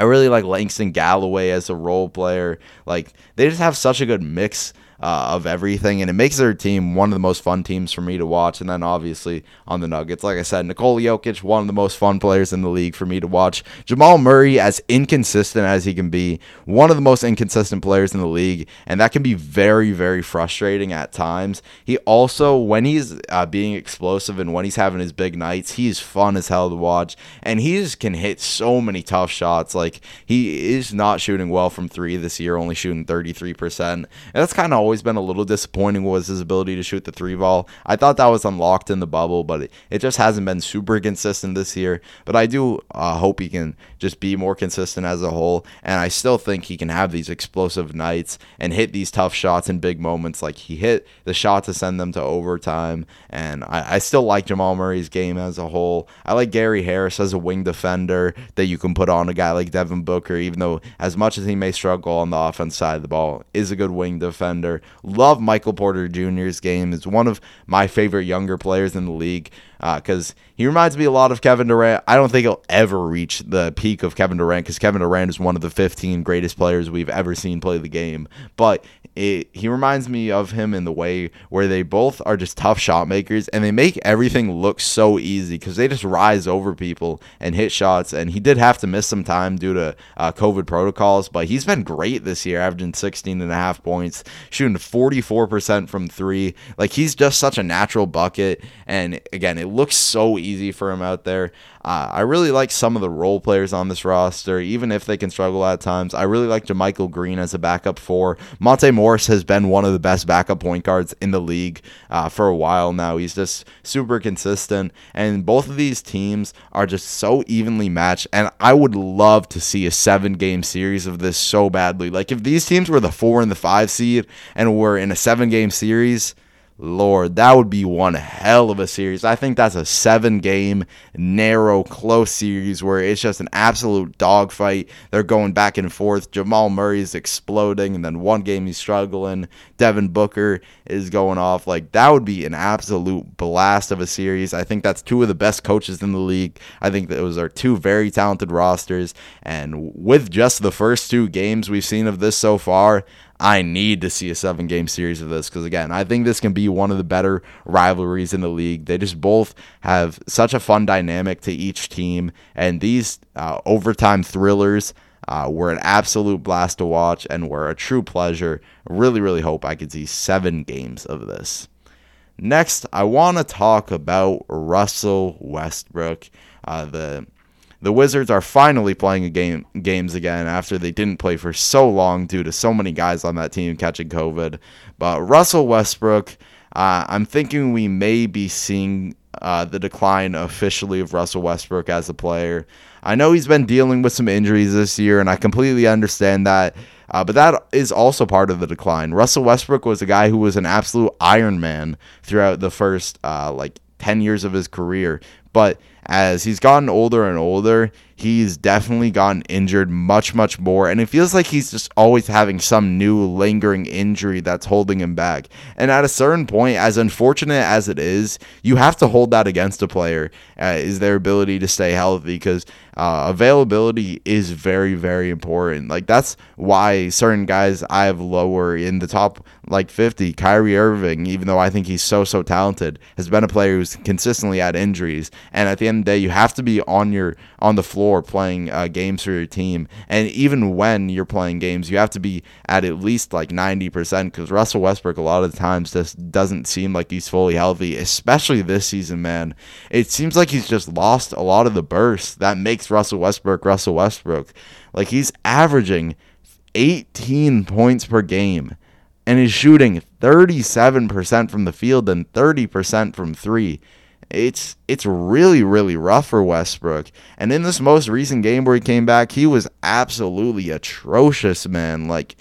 I really like Langston Galloway as a role player. Like they just have such a good mix uh, of everything, and it makes their team one of the most fun teams for me to watch. And then obviously on the Nuggets, like I said, Nikola Jokic, one of the most fun players in the league for me to watch. Jamal Murray, as inconsistent as he can be, one of the most inconsistent players in the league, and that can be very, very frustrating at times. He also, when he's uh, being explosive and when he's having his big nights, he's fun as hell to watch, and he just can hit so many tough shots. Like he is not shooting well from three this year, only shooting 33%. And that's kind of always been a little disappointing was his ability to shoot the three ball. I thought that was unlocked in the bubble, but it, it just hasn't been super consistent this year. But I do uh, hope he can just be more consistent as a whole. And I still think he can have these explosive nights and hit these tough shots in big moments. Like he hit the shot to send them to overtime. And I, I still like Jamal Murray's game as a whole. I like Gary Harris as a wing defender that you can put on a guy like Devin Booker, even though as much as he may struggle on the offense side of the ball, is a good wing defender. Love Michael Porter Jr.'s game. Is one of my favorite younger players in the league because uh, he reminds me a lot of Kevin Durant. I don't think he'll ever reach the peak of Kevin Durant because Kevin Durant is one of the 15 greatest players we've ever seen play the game. But it, he reminds me of him in the way where they both are just tough shot makers and they make everything look so easy because they just rise over people and hit shots. And he did have to miss some time due to uh, COVID protocols, but he's been great this year, averaging 16 and a half points, shooting 44% from three. Like he's just such a natural bucket. And again, it looks so easy for him out there. Uh, I really like some of the role players on this roster, even if they can struggle at times. I really like JaMychal Green as a backup four. Monte Morris has been one of the best backup point guards in the league uh, for a while now. He's just super consistent, and both of these teams are just so evenly matched. And I would love to see a seven game series of this so badly. Like if these teams were the four and the five seed and were in a seven game series Lord, that would be one hell of a series. I think that's a seven game, narrow, close series where it's just an absolute dogfight. They're going back and forth. Jamal Murray is exploding, and then one game he's struggling. Devin Booker is going off. Like, that would be an absolute blast of a series. I think that's two of the best coaches in the league. I think those are two very talented rosters. And with just the first two games we've seen of this so far, I need to see a seven game series of this because, again, I think this can be one of the better rivalries in the league. They just both have such a fun dynamic to each team, and these uh, overtime thrillers. Uh, were an absolute blast to watch and were a true pleasure. Really, really hope I could see seven games of this. Next, I want to talk about Russell Westbrook. Uh, the the Wizards are finally playing game games again after they didn't play for so long due to so many guys on that team catching COVID. But Russell Westbrook, uh, I'm thinking we may be seeing uh, the decline officially of Russell Westbrook as a player. I know he's been dealing with some injuries this year, and I completely understand that. Uh, but that is also part of the decline. Russell Westbrook was a guy who was an absolute Iron Man throughout the first uh, like 10 years of his career. But as he's gotten older and older, he's definitely gotten injured much, much more. And it feels like he's just always having some new lingering injury that's holding him back. And at a certain point, as unfortunate as it is, you have to hold that against a player, uh, is their ability to stay healthy because uh, availability is very, very important. Like, that's why certain guys I have lower in the top like 50. Kyrie Irving, even though I think he's so, so talented, has been a player who's consistently had injuries. And at the end of the day, you have to be on your on the floor playing uh, games for your team. And even when you're playing games, you have to be at at least like 90% because Russell Westbrook a lot of the times just doesn't seem like he's fully healthy, especially this season, man. It seems like he's just lost a lot of the burst that makes Russell Westbrook Russell Westbrook. Like he's averaging 18 points per game and is shooting 37% from the field and 30% from 3 it's it's really really rough for Westbrook. And in this most recent game where he came back, he was absolutely atrocious, man. Like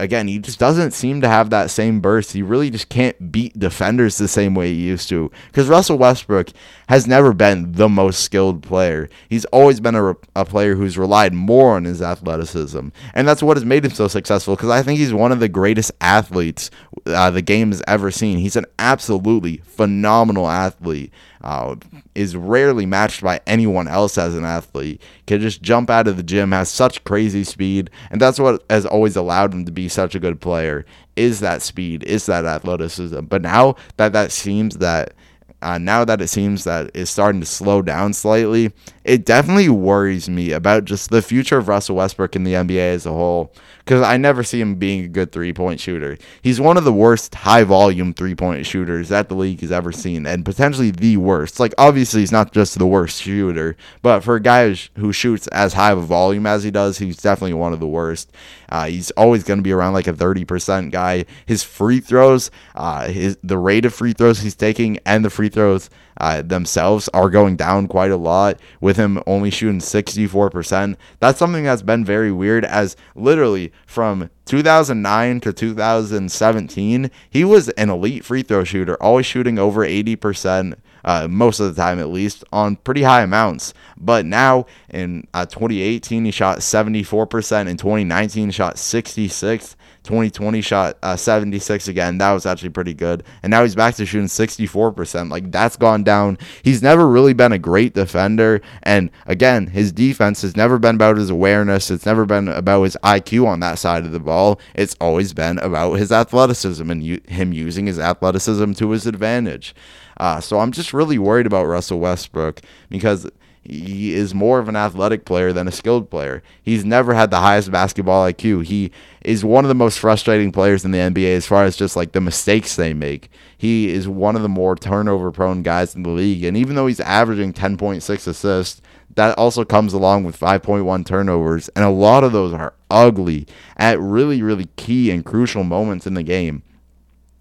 again, he just doesn't seem to have that same burst. He really just can't beat defenders the same way he used to. Because Russell Westbrook has never been the most skilled player. He's always been a, a player who's relied more on his athleticism. And that's what has made him so successful. Because I think he's one of the greatest athletes uh, the game has ever seen. He's an absolutely phenomenal athlete uh, is rarely matched by anyone else as an athlete. Can just jump out of the gym, has such crazy speed, and that's what has always allowed him to be such a good player. Is that speed? Is that athleticism? But now that that seems that uh, now that it seems that it's starting to slow down slightly, it definitely worries me about just the future of Russell Westbrook in the NBA as a whole. Because I never see him being a good three point shooter. He's one of the worst high volume three point shooters that the league has ever seen, and potentially the worst. Like, obviously, he's not just the worst shooter, but for a guy who shoots as high of a volume as he does, he's definitely one of the worst. Uh, he's always going to be around like a 30% guy. His free throws, uh, his the rate of free throws he's taking, and the free throws uh, themselves are going down quite a lot, with him only shooting 64%. That's something that's been very weird, as literally from 2009 to 2017, he was an elite free throw shooter, always shooting over 80%. Uh, most of the time at least, on pretty high amounts. But now in uh, 2018, he shot 74%. In 2019, he shot 66. 2020 shot uh, 76 again. That was actually pretty good. And now he's back to shooting 64%. Like that's gone down. He's never really been a great defender. And again, his defense has never been about his awareness. It's never been about his IQ on that side of the ball. It's always been about his athleticism and u- him using his athleticism to his advantage. Uh, so I'm just really worried about Russell Westbrook because he is more of an athletic player than a skilled player. He's never had the highest basketball IQ. He is one of the most frustrating players in the NBA as far as just like the mistakes they make. He is one of the more turnover prone guys in the league. And even though he's averaging 10.6 assists, that also comes along with 5.1 turnovers. And a lot of those are ugly at really, really key and crucial moments in the game.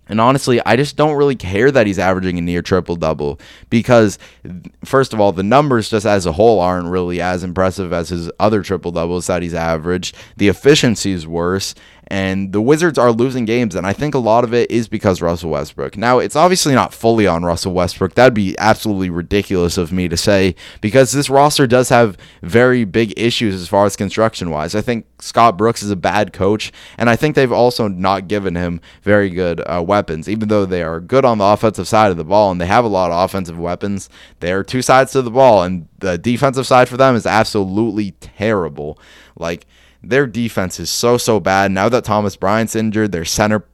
And honestly, I just don't really care that he's averaging a near triple double because, first of all, the numbers just as a whole aren't really as impressive as his other triple doubles that he's averaged. The efficiency is worse, and the Wizards are losing games, and I think a lot of it is because Russell Westbrook. Now, it's obviously not fully on Russell Westbrook. That'd be absolutely ridiculous of me to say because this roster does have very big issues as far as construction wise. I think Scott Brooks is a bad coach, and I think they've also not given him very good uh, weapons, even though they are good on the offensive side of the ball and they have a lot of offensive weapons. There are two sides to the ball, and the defensive side for them is absolutely terrible. Like their defense is so so bad. Now that Thomas Bryant's injured, their center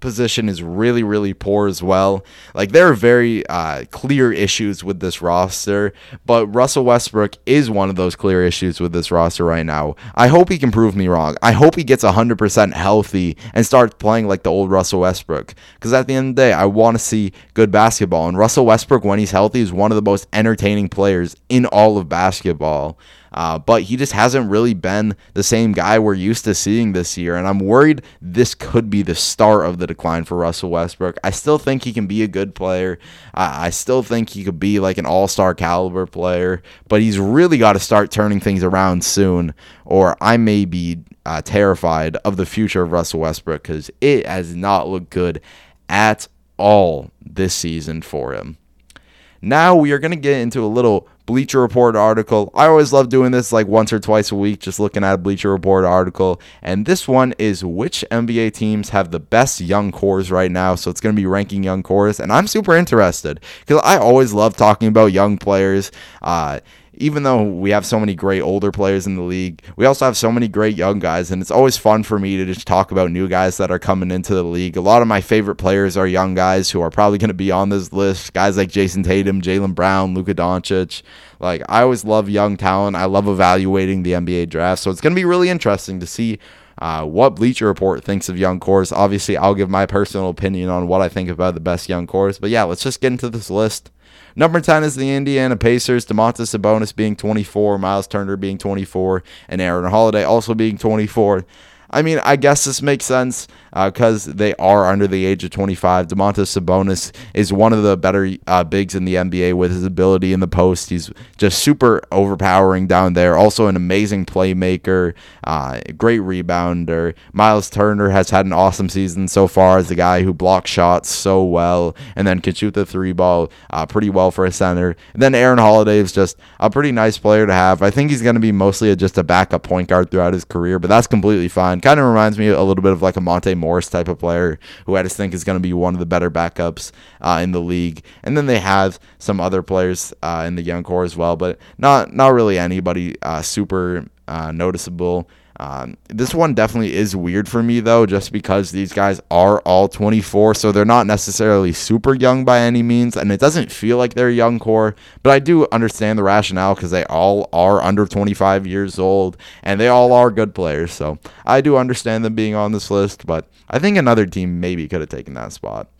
position is really, really poor as well. Like there are very uh, clear issues with this roster, but Russell Westbrook is one of those clear issues with this roster right now. I hope he can prove me wrong. I hope he gets 100% healthy and starts playing like the old Russell Westbrook. Because at the end of the day, I want to see good basketball. And Russell Westbrook, when he's healthy, is one of the most entertaining players in all of basketball. Uh, but he just hasn't really been the same guy we're used to seeing this year. And I'm worried this could be the start of the decline for Russell Westbrook. I still think he can be a good player. Uh, I still think he could be like an all star caliber player, but he's really got to start turning things around soon, or I may be uh, terrified of the future of Russell Westbrook because it has not looked good at all this season for him. Now we are going to get into a little Bleacher Report article. I always love doing this like once or twice a week, just looking at a Bleacher Report article. And this one is which NBA teams have the best young cores right now. So it's going to be ranking young cores. And I'm super interested because I always love talking about young players. Uh, even though we have so many great older players in the league, we also have so many great young guys, and it's always fun for me to just talk about new guys that are coming into the league. A lot of my favorite players are young guys who are probably going to be on this list. Guys like Jayson Tatum, Jaylen Brown, Luka Doncic. Like I always love young talent. I love evaluating the NBA draft, so it's going to be really interesting to see uh, what Bleacher Report thinks of young cores. Obviously, I'll give my personal opinion on what I think about the best young cores. But yeah, let's just get into this list. Number 10 is the Indiana Pacers. Domantas Sabonis being 24, Miles Turner being 24, and Aaron Holiday also being 24. I mean, I guess this makes sense because uh, they are under the age of 25. Domantas Sabonis is one of the better uh, bigs in the NBA with his ability in the post. He's just super overpowering down there. Also, an amazing playmaker, uh, great rebounder. Miles Turner has had an awesome season so far as a guy who blocks shots so well and then can shoot the three ball uh, pretty well for a center. And then Aaron Holiday is just a pretty nice player to have. I think he's going to be mostly a, just a backup point guard throughout his career, but that's completely fine. Kind of reminds me a little bit of like a Monte Morris type of player who I just think is going to be one of the better backups uh, in the league. And then they have some other players uh, in the young core as well, but not not really anybody uh, super uh, noticeable. Um, this one definitely is weird for me though, just because these guys are all 24, so they're not necessarily super young by any means, and it doesn't feel like they're young core. But I do understand the rationale because they all are under 25 years old, and they all are good players. So I do understand them being on this list, but I think another team maybe could have taken that spot.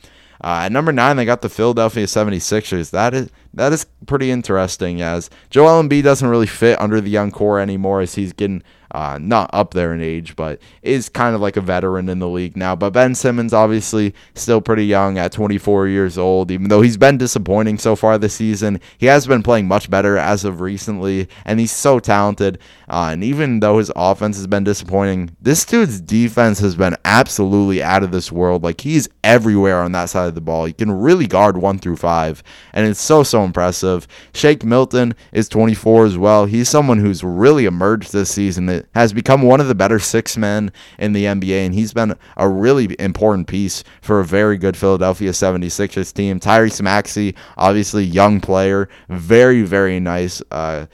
Uh, at number nine, they got the Philadelphia 76ers. That is that is pretty interesting as Joel Embiid doesn't really fit under the young core anymore as he's getting uh, not up there in age, but is kind of like a veteran in the league now. But Ben Simmons, obviously, still pretty young at 24 years old, even though he's been disappointing so far this season. He has been playing much better as of recently, and he's so talented. Uh, and even though his offense has been disappointing, this dude's defense has been absolutely out of this world. Like, he's everywhere on that side of the ball. He can really guard one through five, and it's so, so impressive. Shake Milton is 24 as well. He's someone who's really emerged this season It has become one of the better six men in the NBA, and he's been a really important piece for a very good Philadelphia 76ers team. Tyrese Maxey, obviously young player, very, very nice. Uh,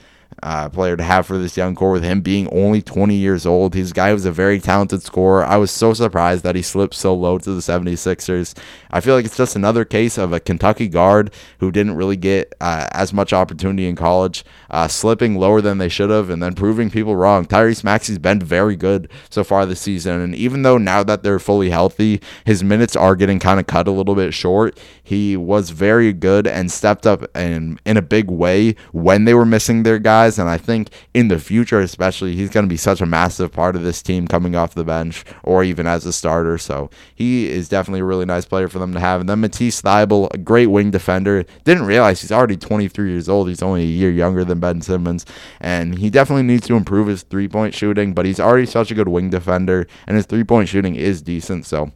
uh, player to have for this young core with him being only 20 years old. He's a guy who's a very talented scorer. I was so surprised that he slipped so low to the 76ers. I feel like it's just another case of a Kentucky guard who didn't really get uh, as much opportunity in college, uh, slipping lower than they should have and then proving people wrong. Tyrese Maxey's been very good so far this season. And even though now that they're fully healthy, his minutes are getting kind of cut a little bit short, he was very good and stepped up in, in a big way when they were missing their guys guys. And I think in the future, especially, he's going to be such a massive part of this team coming off the bench or even as a starter. So he is definitely a really nice player for them to have. And then Matisse Thybulle, a great wing defender. Didn't realize he's already 23 years old. He's only a year younger than Ben Simmons. And he definitely needs to improve his three point shooting, but he's already such a good wing defender. And his three point shooting is decent. So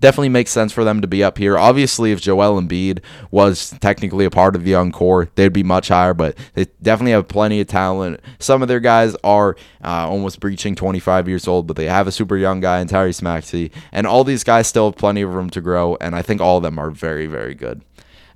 definitely makes sense for them to be up here. Obviously, if Joel Embiid was technically a part of the young core, they'd be much higher, but they definitely have plenty of talent. Some of their guys are uh, almost breaching 25 years old, but they have a super young guy in Tyrese Maxey, and all these guys still have plenty of room to grow, and I think all of them are very, very good.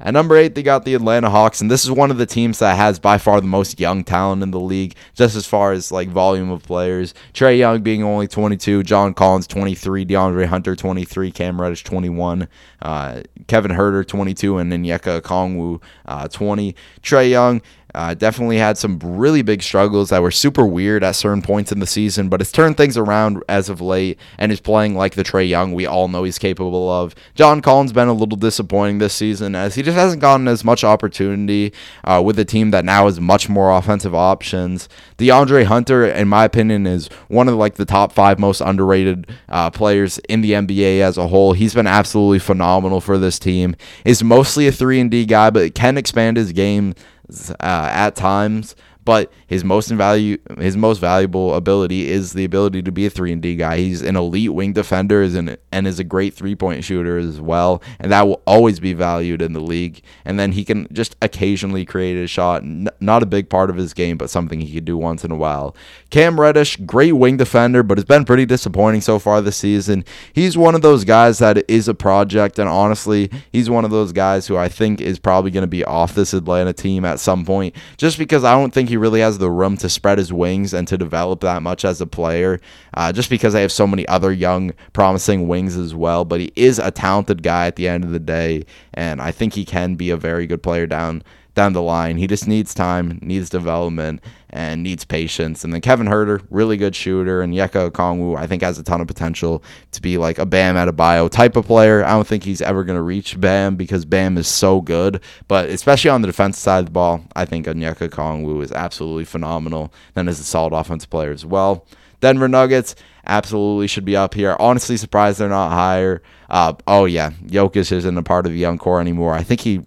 At number eight, they got the Atlanta Hawks, and this is one of the teams that has by far the most young talent in the league, just as far as like volume of players. Trae Young being only 22, John Collins 23, DeAndre Hunter 23, Cam Reddish 21, uh, Kevin Huerter 22, and Onyeka Okongwu uh, 20. Trae Young uh, definitely had some really big struggles that were super weird at certain points in the season, but has turned things around as of late and is playing like the Trae Young we all know he's capable of. John Collins been a little disappointing this season as he just hasn't gotten as much opportunity uh, with a team that now has much more offensive options. DeAndre Hunter, in my opinion, is one of like the top five most underrated uh, players in the NBA as a whole. He's been absolutely phenomenal for this team. Is mostly a three and D guy, but can expand his game uh, at times but his most value his most valuable ability is the ability to be a 3 and D guy. He's an elite wing defender is and, and is a great three-point shooter as well, and that will always be valued in the league. And then he can just occasionally create a shot, not a big part of his game, but something he could do once in a while. Cam Reddish, great wing defender, but it's been pretty disappointing so far this season. He's one of those guys that is a project, and honestly, he's one of those guys who I think is probably going to be off this Atlanta team at some point, just because I don't think he really has the room to spread his wings and to develop that much as a player, uh, just because they have so many other young, promising wings as well. But he is a talented guy at the end of the day, and I think he can be a very good player down down the line. He just needs time, needs development, and needs patience. And then Kevin Huerter, really good shooter, and Onyeka Okongwu, I think has a ton of potential to be like a Bam Adebayo type of player. I don't think he's ever going to reach Bam because Bam is so good, but especially on the defensive side of the ball, I think Onyeka Okongwu is absolutely phenomenal. Then is a solid offensive player as well. Denver Nuggets absolutely should be up here. Honestly, surprised they're not higher. Uh, oh yeah, Jokic isn't a part of the young core anymore. I think he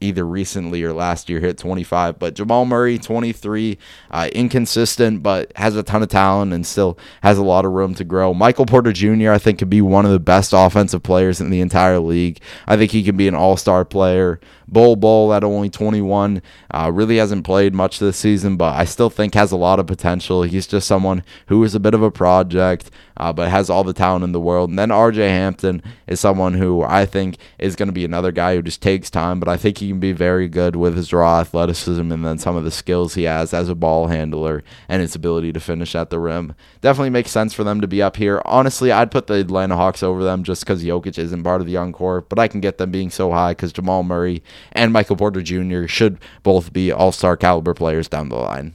either recently or last year hit 25. But Jamal Murray, 23, uh, inconsistent, but has a ton of talent and still has a lot of room to grow. Michael Porter Jr. I think could be one of the best offensive players in the entire league. I think he can be an All Star player. Bol Bol at only 21 uh, really hasn't played much this season, but I still think has a lot of potential. He's just someone who is a bit of a project uh, but has all the talent in the world. And then RJ Hampton is someone who I think is going to be another guy who just takes time, but I think he can be very good with his raw athleticism and then some of the skills he has as a ball handler and his ability to finish at the rim. Definitely makes sense for them to be up here. Honestly, I'd put the Atlanta Hawks over them just because Jokic isn't part of the young core, but I can get them being so high because Jamal Murray and Michael Porter Jr. should both be all star caliber players down the line.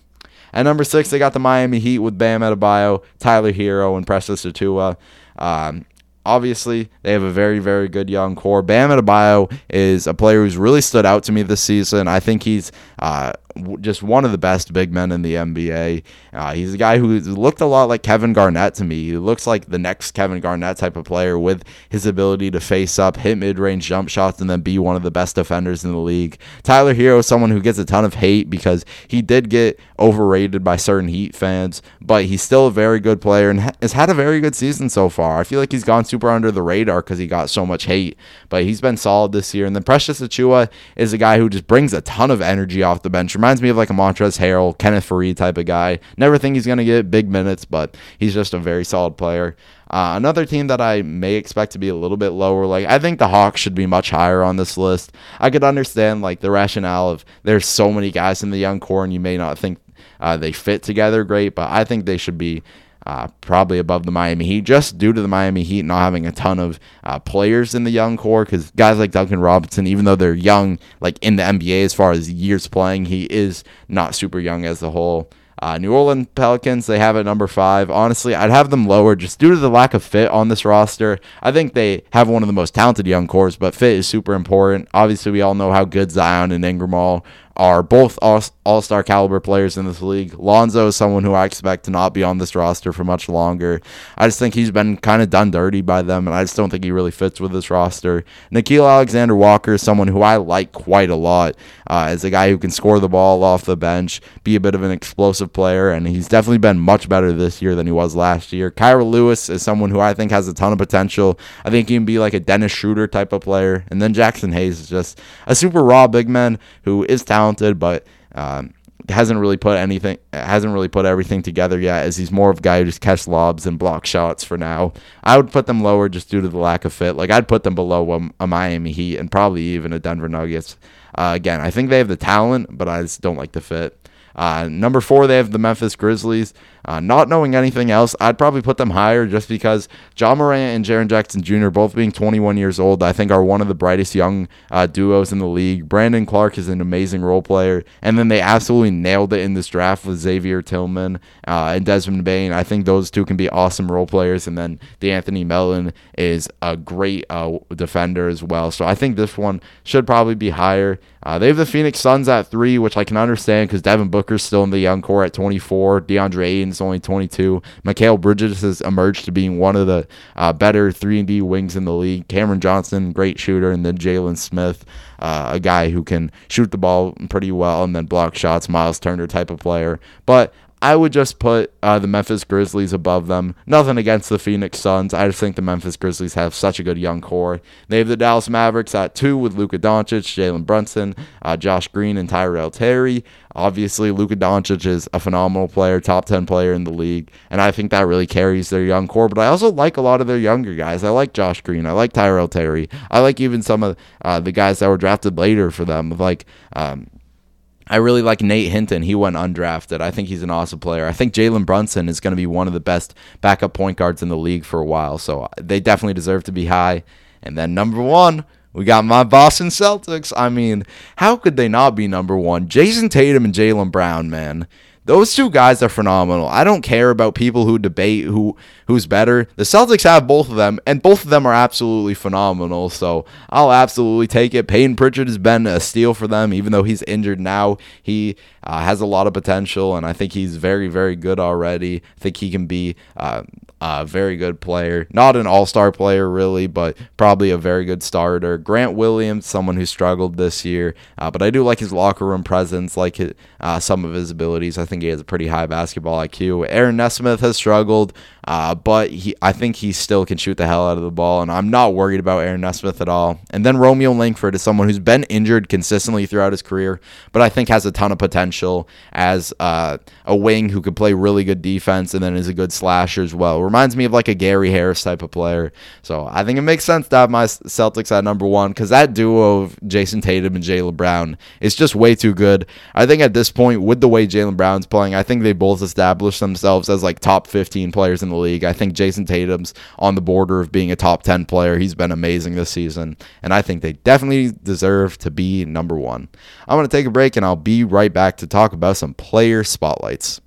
At number six, they got the Miami Heat with Bam Adebayo, Tyler Herro, and Precious Achiuwa. Um, obviously they have a very very good young core. Bam Adebayo is a player who's really stood out to me this season. I think he's uh, just one of the best big men in the NBA. Uh, he's a guy who looked a lot like Kevin Garnett to me. He looks like the next Kevin Garnett type of player with his ability to face up, hit mid range jump shots, and then be one of the best defenders in the league. Tyler Herro is someone who gets a ton of hate because he did get overrated by certain Heat fans, but he's still a very good player and has had a very good season so far. I feel like he's gone super under the radar because he got so much hate, but he's been solid this year. And then Precious Achiuwa is a guy who just brings a ton of energy off the bench reminds me of like a Montrezl Harrell, Kenneth Faried type of guy. Never think he's going to get big minutes, but he's just a very solid player. Uh, another team that I may expect to be a little bit lower, like I think the Hawks should be much higher on this list. I could understand like the rationale of there's so many guys in the young core, and you may not think uh, they fit together great, but I think they should be uh, probably above the Miami Heat, just due to the Miami Heat not having a ton of uh, players in the young core. Because guys like Duncan Robinson, even though they're young, like in the NBA as far as years playing, he is not super young as a whole. Uh, New Orleans Pelicans, they have at number five. Honestly, I'd have them lower just due to the lack of fit on this roster. I think they have one of the most talented young cores, but fit is super important. Obviously, we all know how good Zion and Ingram are are both all star caliber players in this league. Lonzo is someone who I expect to not be on this roster for much longer. I just think he's been kind of done dirty by them, and I just don't think he really fits with this roster. Nickeil Alexander Walker is someone who I like quite a lot uh, as a guy who can score the ball off the bench, be a bit of an explosive player, and he's definitely been much better this year than he was last year. Kira Lewis is someone who I think has a ton of potential. I think he can be like a Dennis Schroeder type of player. And then Jaxson Hayes is just a super raw big man who is talented but um, hasn't really put anything hasn't really put everything together yet as he's more of a guy who just catches lobs and block shots for now. I would put them lower just due to the lack of fit. Like I'd put them below a, a Miami Heat and probably even a Denver Nuggets. Uh, again, I think they have the talent, but I just don't like the fit. Uh, number four, they have the Memphis Grizzlies. Uh, not knowing anything else, I'd probably put them higher just because Ja Morant and Jaren Jackson Jr., both being 21 years old, I think are one of the brightest young uh, duos in the league. Brandon Clarke is an amazing role player. And then they absolutely nailed it in this draft with Xavier Tillman uh, and Desmond Bane. I think those two can be awesome role players. And then De'Anthony Melton is a great uh, defender as well. So I think this one should probably be higher. Uh, they have the Phoenix Suns at three, which I can understand because Devin Booker's still in the young core at 24. DeAndre only 22. Mikal Bridges has emerged to being one of the uh, better 3 and D wings in the league. Cameron Johnson, great shooter, and then Jalen Smith, uh, a guy who can shoot the ball pretty well and then block shots. Miles Turner type of player. But I would just put uh, the Memphis Grizzlies above them. Nothing against the Phoenix Suns. I just think the Memphis Grizzlies have such a good young core. They have the Dallas Mavericks at two with Luka Doncic, Jalen Brunson, uh, Josh Green, and Tyrell Terry. Obviously, Luka Doncic is a phenomenal player, top 10 player in the league, and I think that really carries their young core. But I also like a lot of their younger guys. I like Josh Green. I like Tyrell Terry. I like even some of uh, the guys that were drafted later for them, like um, I really like Nate Hinton. He went undrafted. I think he's an awesome player. I think Jalen Brunson is going to be one of the best backup point guards in the league for a while. So uh, they definitely deserve to be high. And then number one, we got my Boston Celtics. I mean, how could they not be number one? Jayson Tatum and Jaylen Brown, man. Those two guys are phenomenal. I don't care about people who debate who who's better. The Celtics have both of them, and both of them are absolutely phenomenal. So I'll absolutely take it. Payton Pritchard has been a steal for them, even though he's injured now. He uh, has a lot of potential, and I think he's very, very good already. I think he can be uh, a very good player. Not an all star player, really, but probably a very good starter. Grant Williams, someone who struggled this year, uh, but I do like his locker room presence, like his, uh, some of his abilities. I think he has a pretty high basketball IQ. Aaron Nesmith has struggled, uh, but he, I think he still can shoot the hell out of the ball, and I'm not worried about Aaron Nesmith at all. And then Romeo Langford is someone who's been injured consistently throughout his career, but I think has a ton of potential as uh, a wing who could play really good defense and then is a good slasher as well reminds me of like a Gary Harris type of player. So I think it makes sense to have my Celtics at number one because that duo of Jayson Tatum and Jaylen Brown is just way too good. I think at this point, with the way Jaylen Brown's playing, I think they both established themselves as like top 15 players in the league. I think Jayson Tatum's on the border of being a top 10 player. He's been amazing this season, and I think they definitely deserve to be number one. I'm going to take a break and I'll be right back to talk about some player spotlights.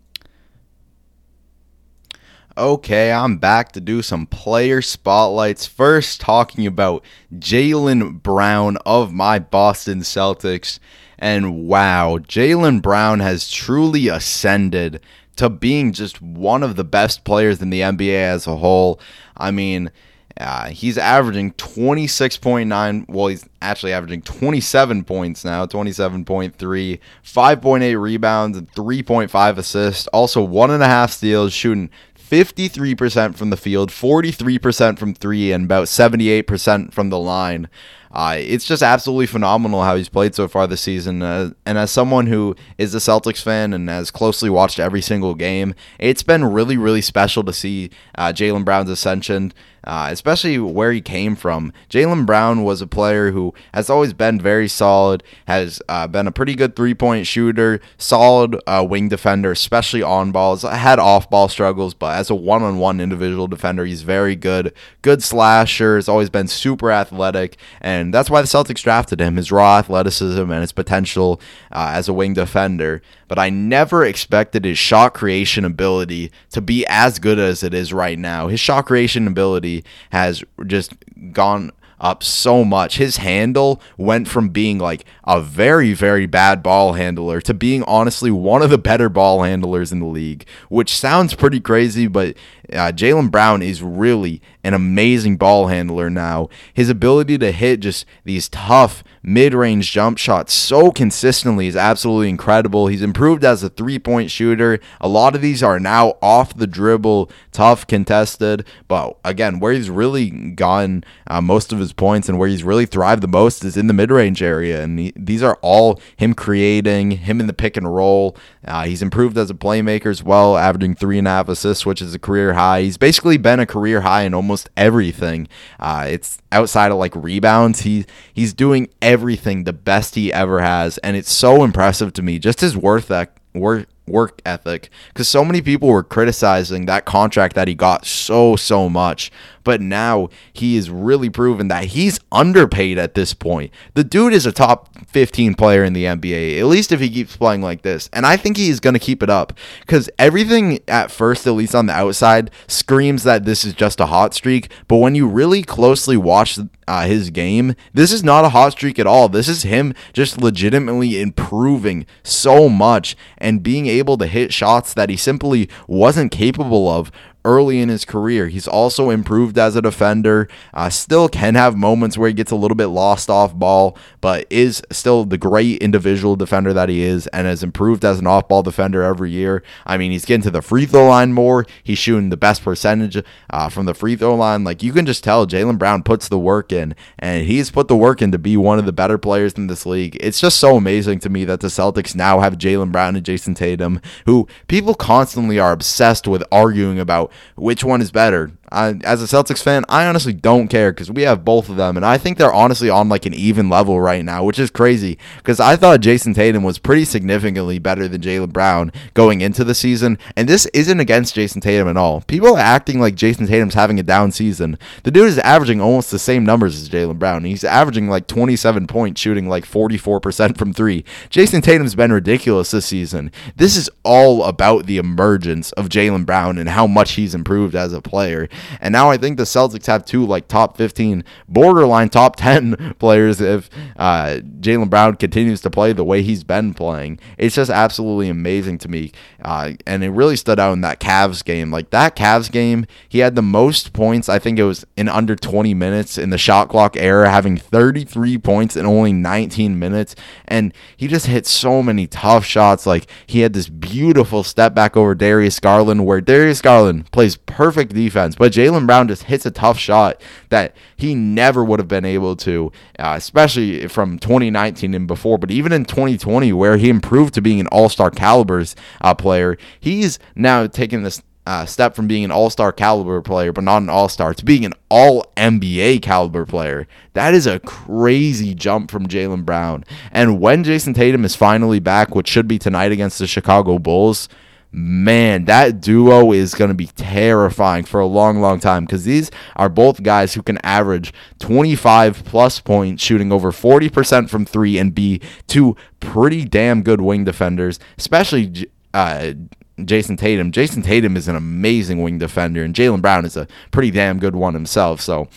Okay, I'm back to do some player spotlights. First, talking about Jaylen Brown of my Boston Celtics. And wow, Jaylen Brown has truly ascended to being just one of the best players in the NBA as a whole. I mean, uh, he's averaging 26.9. Well, he's actually averaging 27 points now, 27.3, 5.8 rebounds, and 3.5 assists. Also, one and a half steals, shooting 53% from the field, 43% from three, and about 78% from the line. Uh, it's just absolutely phenomenal how he's played so far this season. Uh, and as someone who is a Celtics fan and has closely watched every single game, it's been really, really special to see uh, Jaylen Brown's ascension uh, especially where he came from. Jaylen Brown was a player who has always been very solid, has uh, been a pretty good three point shooter, solid uh, wing defender, especially on balls. Had off ball struggles, but as a one on one individual defender, he's very good. Good slasher, has always been super athletic, and that's why the Celtics drafted him his raw athleticism and his potential uh, as a wing defender. But I never expected his shot creation ability to be as good as it is right now. His shot creation ability has just gone up so much. His handle went from being like a very, very bad ball handler to being honestly one of the better ball handlers in the league, which sounds pretty crazy, but Uh, Jaylen Brown is really an amazing ball handler now. His ability to hit just these tough mid range jump shots so consistently is absolutely incredible. He's improved as a three point shooter. A lot of these are now off the dribble, tough, contested. But again, where he's really gotten uh, most of his points and where he's really thrived the most is in the mid range area. And he, these are all him creating, him in the pick and roll. Uh, he's improved as a playmaker as well, averaging three and a half assists, which is a career high. He's basically been a career high in almost everything. Uh, it's outside of like rebounds. He he's doing everything the best he ever has, and it's so impressive to me. Just his worth that work work ethic because so many people were criticizing that contract that he got so so much but now he is really proven that he's underpaid at this point the dude is a top 15 player in the nba at least if he keeps playing like this and i think he's going to keep it up because everything at first at least on the outside screams that this is just a hot streak but when you really closely watch uh, his game. This is not a hot streak at all. This is him just legitimately improving so much and being able to hit shots that he simply wasn't capable of early in his career. He's also improved as a defender. Uh, still can have moments where he gets a little bit lost off ball, but is still the great individual defender that he is and has improved as an off ball defender every year. I mean, he's getting to the free throw line more. He's shooting the best percentage uh, from the free throw line. Like you can just tell Jaylen Brown puts the work in, and he's put the work in to be one of the better players in this league. It's just so amazing to me that the Celtics now have Jaylen Brown and Jayson Tatum, who people constantly are obsessed with arguing about which one is better. I, as a Celtics fan, I honestly don't care because we have both of them, and I think they're honestly on like an even level right now, which is crazy because I thought Jayson Tatum was pretty significantly better than Jaylen Brown going into the season, and this isn't against Jayson Tatum at all. People are acting like Jayson Tatum's having a down season. The dude is averaging almost the same numbers as Jaylen Brown. He's averaging like 27 points, shooting like 44% from three. Jayson Tatum's been ridiculous this season. This is all about the emergence of Jaylen Brown and how much he's improved as a player. And now I think the Celtics have two like top 15, borderline top 10 players if uh, Jaylen Brown continues to play the way he's been playing. It's just absolutely amazing to me. Uh, and it really stood out in that Cavs game. Like that Cavs game, he had the most points, I think it was in under 20 minutes in the shot clock era, having 33 points in only 19 minutes. And he just hit so many tough shots. Like he had this beautiful step back over Darius Garland where Darius Garland plays perfect defense, but Jaylen Brown just hits a tough shot that he never would have been able to, uh, especially from 2019 and before. But even in 2020, where he improved to being an All Star calibers uh, player, he's now taking this uh, step from being an all star caliber player, but not an all star, to being an all NBA caliber player. That is a crazy jump from Jaylen Brown. And when Jayson Tatum is finally back, which should be tonight against the Chicago Bulls, man, that duo is going to be terrifying for a long, long time because these are both guys who can average 25 plus points, shooting over 40% from three, and be two pretty damn good wing defenders, especially. Uh, Jayson Tatum. Jayson Tatum is an amazing wing defender, and Jaylen Brown is a pretty damn good one himself. So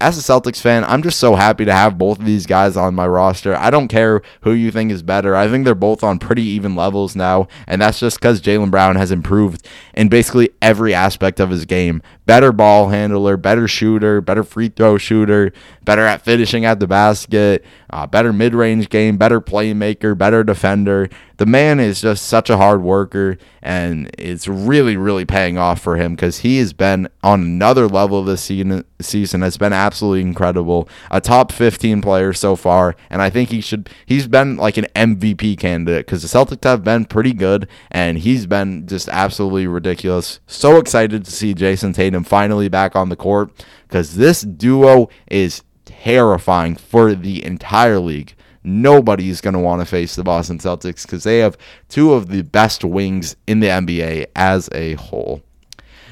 as a Celtics fan, I'm just so happy to have both of these guys on my roster. I don't care who you think is better. I think they're both on pretty even levels now, and that's just because Jaylen Brown has improved in basically every aspect of his game. Better ball handler, better shooter, better free throw shooter, better at finishing at the basket, uh, better mid range game, better playmaker, better defender. The man is just such a hard worker, and it's really, really paying off for him because he has been on another level this season, season as been absolutely incredible. A top 15 player so far, and I think he should. He's been like an MVP candidate because the Celtics have been pretty good, and he's been just absolutely ridiculous. So excited to see Jayson Tatum finally back on the court because this duo is terrifying for the entire league. Nobody's going to want to face the Boston Celtics because they have two of the best wings in the NBA as a whole.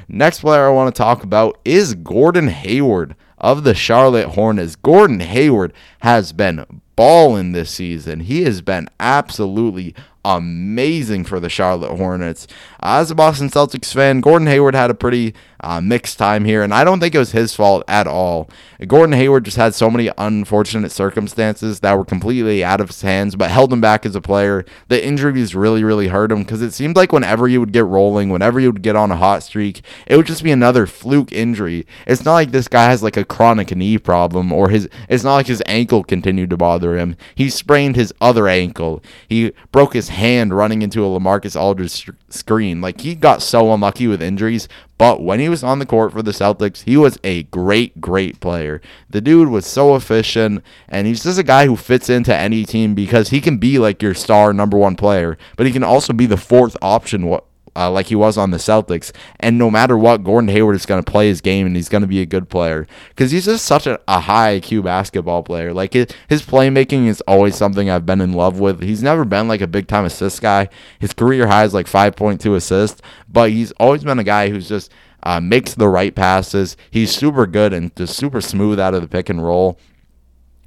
Next player I want to talk about is Gordon Hayward of the Charlotte Hornets. Gordon Hayward has been balling this season. He has been absolutely amazing for the Charlotte Hornets. Uh, as a Boston Celtics fan, Gordon Hayward had a pretty uh, mixed time here, and I don't think it was his fault at all. Gordon Hayward just had so many unfortunate circumstances that were completely out of his hands, but held him back as a player. The injuries really, really hurt him because it seemed like whenever you would get rolling, whenever you would get on a hot streak, it would just be another fluke injury. It's not like this guy has like a chronic knee problem or his. It's not like his ankle continued to bother him. He sprained his other ankle. He broke his hand running into a Lamarcus Aldridge screen. Like he got so unlucky with injuries, but when he was on the court for the Celtics, he was a great, great player. The dude was so efficient, and he's just a guy who fits into any team because he can be like your star number one player, but he can also be the fourth option uh, like he was on the Celtics. And no matter what, Gordon Hayward is going to play his game and he's going to be a good player because he's just such a, a, high IQ basketball player. Like his, his playmaking is always something I've been in love with. He's never been like a big time assist guy. His career high is like 5.2 assists, but he's always been a guy who's just uh, makes the right passes. He's super good and just super smooth out of the pick and roll.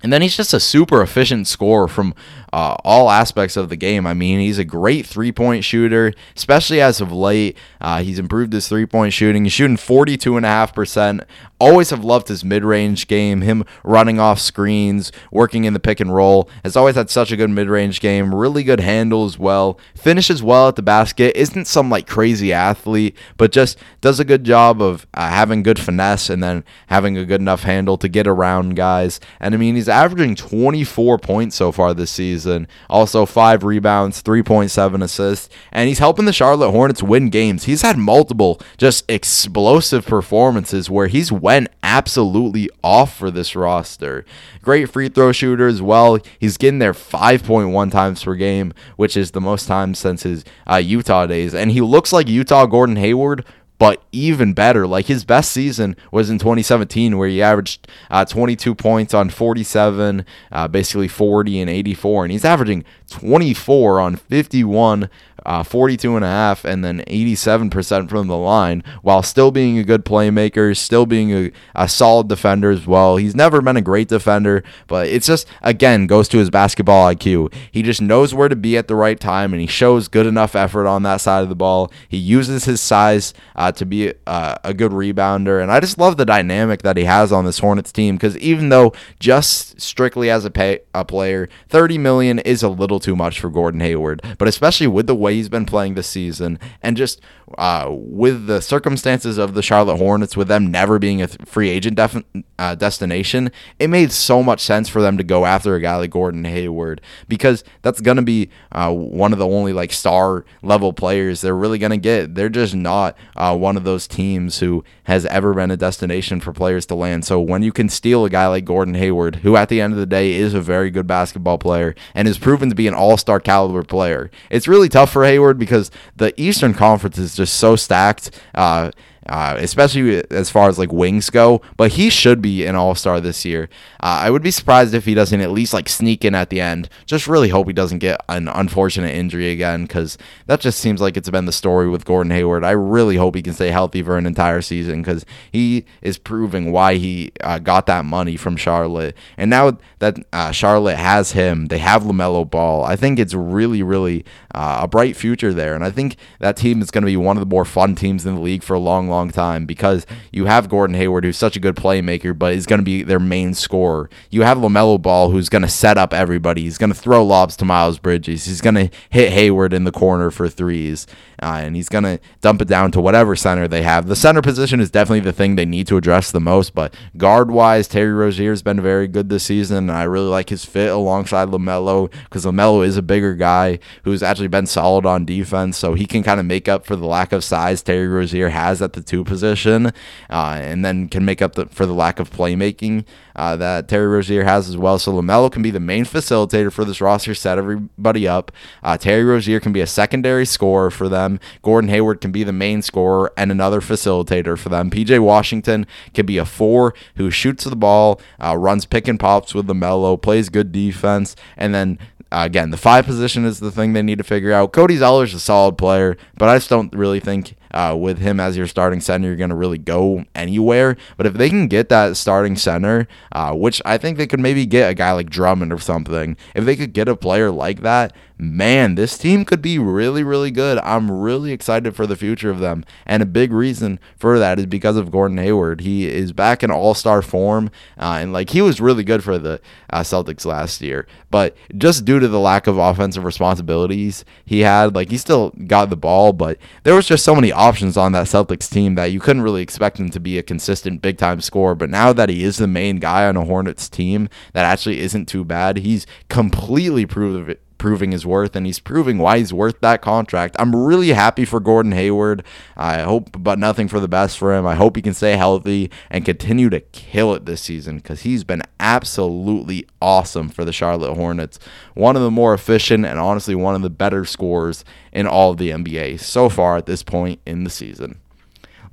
And then he's just a super efficient scorer from uh, all aspects of the game. I mean, he's a great three point shooter, especially as of late. Uh, he's improved his three point shooting. He's shooting 42.5%. Always have loved his mid range game, him running off screens, working in the pick and roll. Has always had such a good mid range game, really good handle as well. Finishes well at the basket. Isn't some like crazy athlete, but just does a good job of uh, having good finesse and then having a good enough handle to get around guys. And I mean, he's averaging 24 points so far this season. Also, five rebounds, 3.7 assists, and he's helping the Charlotte Hornets win games. He's had multiple just explosive performances where he's went absolutely off for this roster. Great free throw shooter as well. He's getting there 5.1 times per game, which is the most times since his uh, Utah days. And he looks like Utah Gordon Hayward but even better. Like his best season was in 2017, where he averaged uh, 22 points on 47, uh, basically 40 and 84, and he's averaging 24 on 51 uh, 42 and a half and then 87% from the line while still being a good playmaker, still being a, a solid defender as well. He's never been a great defender, but it's just, again, goes to his basketball IQ. He just knows where to be at the right time and he shows good enough effort on that side of the ball. He uses his size uh, to be uh, a good rebounder. And I just love the dynamic that he has on this Hornets team because even though just strictly as a, pay, a player, 30 million is a little too much for Gordon Hayward, but especially with the way he's been playing this season, and just uh, with the circumstances of the Charlotte Hornets, with them never being a free agent def- uh, destination, it made so much sense for them to go after a guy like Gordon Hayward because that's gonna be uh, one of the only like star level players they're really gonna get. They're just not uh, one of those teams who has ever been a destination for players to land. So when you can steal a guy like Gordon Hayward, who at the end of the day is a very good basketball player and is proven to be an all-star caliber player, it's really tough for Hayward because the Eastern Conference is just so stacked. Uh, uh, especially as far as like wings go. But he should be an All Star this year. Uh, I would be surprised if he doesn't at least like sneak in at the end. Just really hope he doesn't get an unfortunate injury again because that just seems like it's been the story with Gordon Hayward. I really hope he can stay healthy for an entire season because he is proving why he uh, got that money from Charlotte. And now that uh, Charlotte has him, they have LaMelo Ball. I think it's really, really uh, a bright future there. And I think that team is going to be one of the more fun teams in the league for a long, long time because you have Gordon Hayward, who's such a good playmaker, but is going to be their main scorer. You have LaMelo Ball, who's going to set up everybody. He's going to throw lobs to Miles Bridges. He's going to hit Hayward in the corner for threes, uh, and he's going to dump it down to whatever center they have. The center position is definitely the thing they need to address the most, but guard wise, Terry Rozier has been very good this season, and I really like his fit alongside LaMelo because LaMelo is a bigger guy who's actually been solid on defense, so he can kind of make up for the lack of size Terry Rozier has at the two position, uh, and then can make up the, for the lack of playmaking uh, that Terry Rozier has as well. So LaMelo can be the main facilitator for this roster, set everybody up. Uh, Terry Rozier can be a secondary scorer for them. Gordon Hayward can be the main scorer and another facilitator for them. PJ Washington can be a four who shoots the ball, uh, runs pick and pops with LaMelo, plays good defense, and then Uh, again, the five position is the thing they need to figure out. Cody Zeller's a solid player, but I just don't really think uh, with him as your starting center, you're going to really go anywhere. But if they can get that starting center, uh, which I think they could maybe get a guy like Drummond or something, if they could get a player like that, man, this team could be really, really good. I'm really excited for the future of them. And a big reason for that is because of Gordon Hayward. He is back in all star form. Uh, and like he was really good for the uh, Celtics last year. But just due to the lack of offensive responsibilities he had, like he still got the ball, but there was just so many options on that Celtics team that you couldn't really expect him to be a consistent big time scorer. But now that he is the main guy on a Hornets team, that actually isn't too bad. He's completely proved it proving his worth and he's proving why he's worth that contract. I'm really happy for Gordon Hayward. I hope but nothing for the best for him. I hope he can stay healthy and continue to kill it this season cuz he's been absolutely awesome for the Charlotte Hornets. One of the more efficient and honestly one of the better scorers in all of the NBA so far at this point in the season.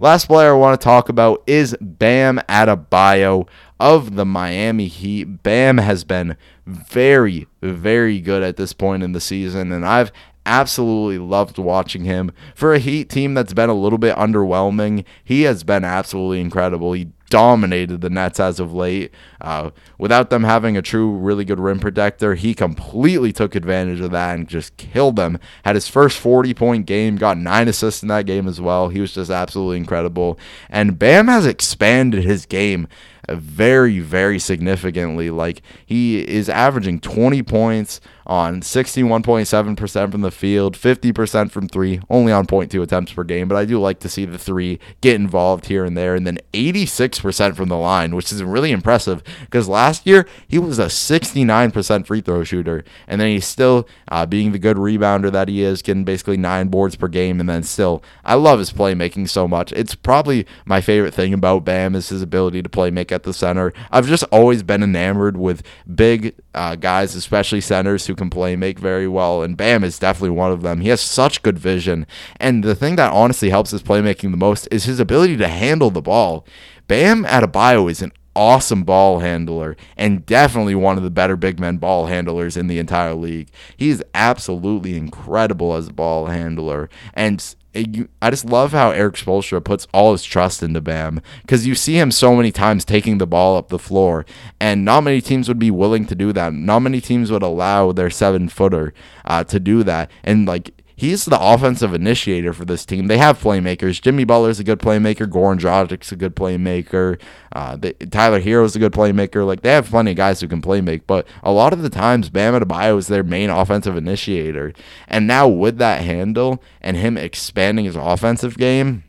Last player I want to talk about is Bam Adebayo of the Miami Heat. Bam has been very, very good at this point in the season, and I've absolutely loved watching him. For a Heat team that's been a little bit underwhelming, he has been absolutely incredible. He dominated the Nets as of late. Uh, without them having a true, really good rim protector, he completely took advantage of that and just killed them. Had his first 40 point game, got nine assists in that game as well. He was just absolutely incredible. And Bam has expanded his game very, very significantly. Like he is averaging 20 points on 61.7% from the field, 50% from three, only on 0.2 attempts per game. But I do like to see the three get involved here and there. And then 86% from the line, which is really impressive because last year he was a 69% free throw shooter. And then he's still uh, being the good rebounder that he is, getting basically nine boards per game. And then still, I love his playmaking so much. It's probably my favorite thing about Bam is his ability to play make at the center. I've just always been enamored with big uh, guys, especially centers who can play make very well, and Bam is definitely one of them. He has such good vision, and the thing that honestly helps his playmaking the most is his ability to handle the ball. Bam Adebayo is an awesome ball handler and definitely one of the better big men ball handlers in the entire league. He's absolutely incredible as a ball handler and I just love how Erik Spoelstra puts all his trust into Bam because you see him so many times taking the ball up the floor, and not many teams would be willing to do that. Not many teams would allow their seven footer uh, to do that, and like he's the offensive initiator for this team. They have playmakers. Jimmy Butler's a good playmaker. Goran Dragic's a good playmaker. Uh, they, Tyler Herro's a good playmaker. Like they have plenty of guys who can play make, but a lot of the times Bam Adebayo is their main offensive initiator. And now with that handle and him expanding his offensive game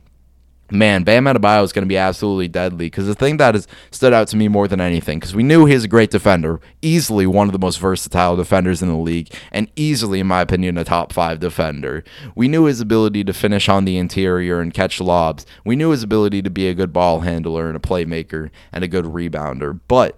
man, Bam Adebayo is going to be absolutely deadly. Because the thing that has stood out to me more than anything, because we knew he's a great defender, easily one of the most versatile defenders in the league, and easily, in my opinion, a top five defender. We knew his ability to finish on the interior and catch lobs. We knew his ability to be a good ball handler and a playmaker and a good rebounder. But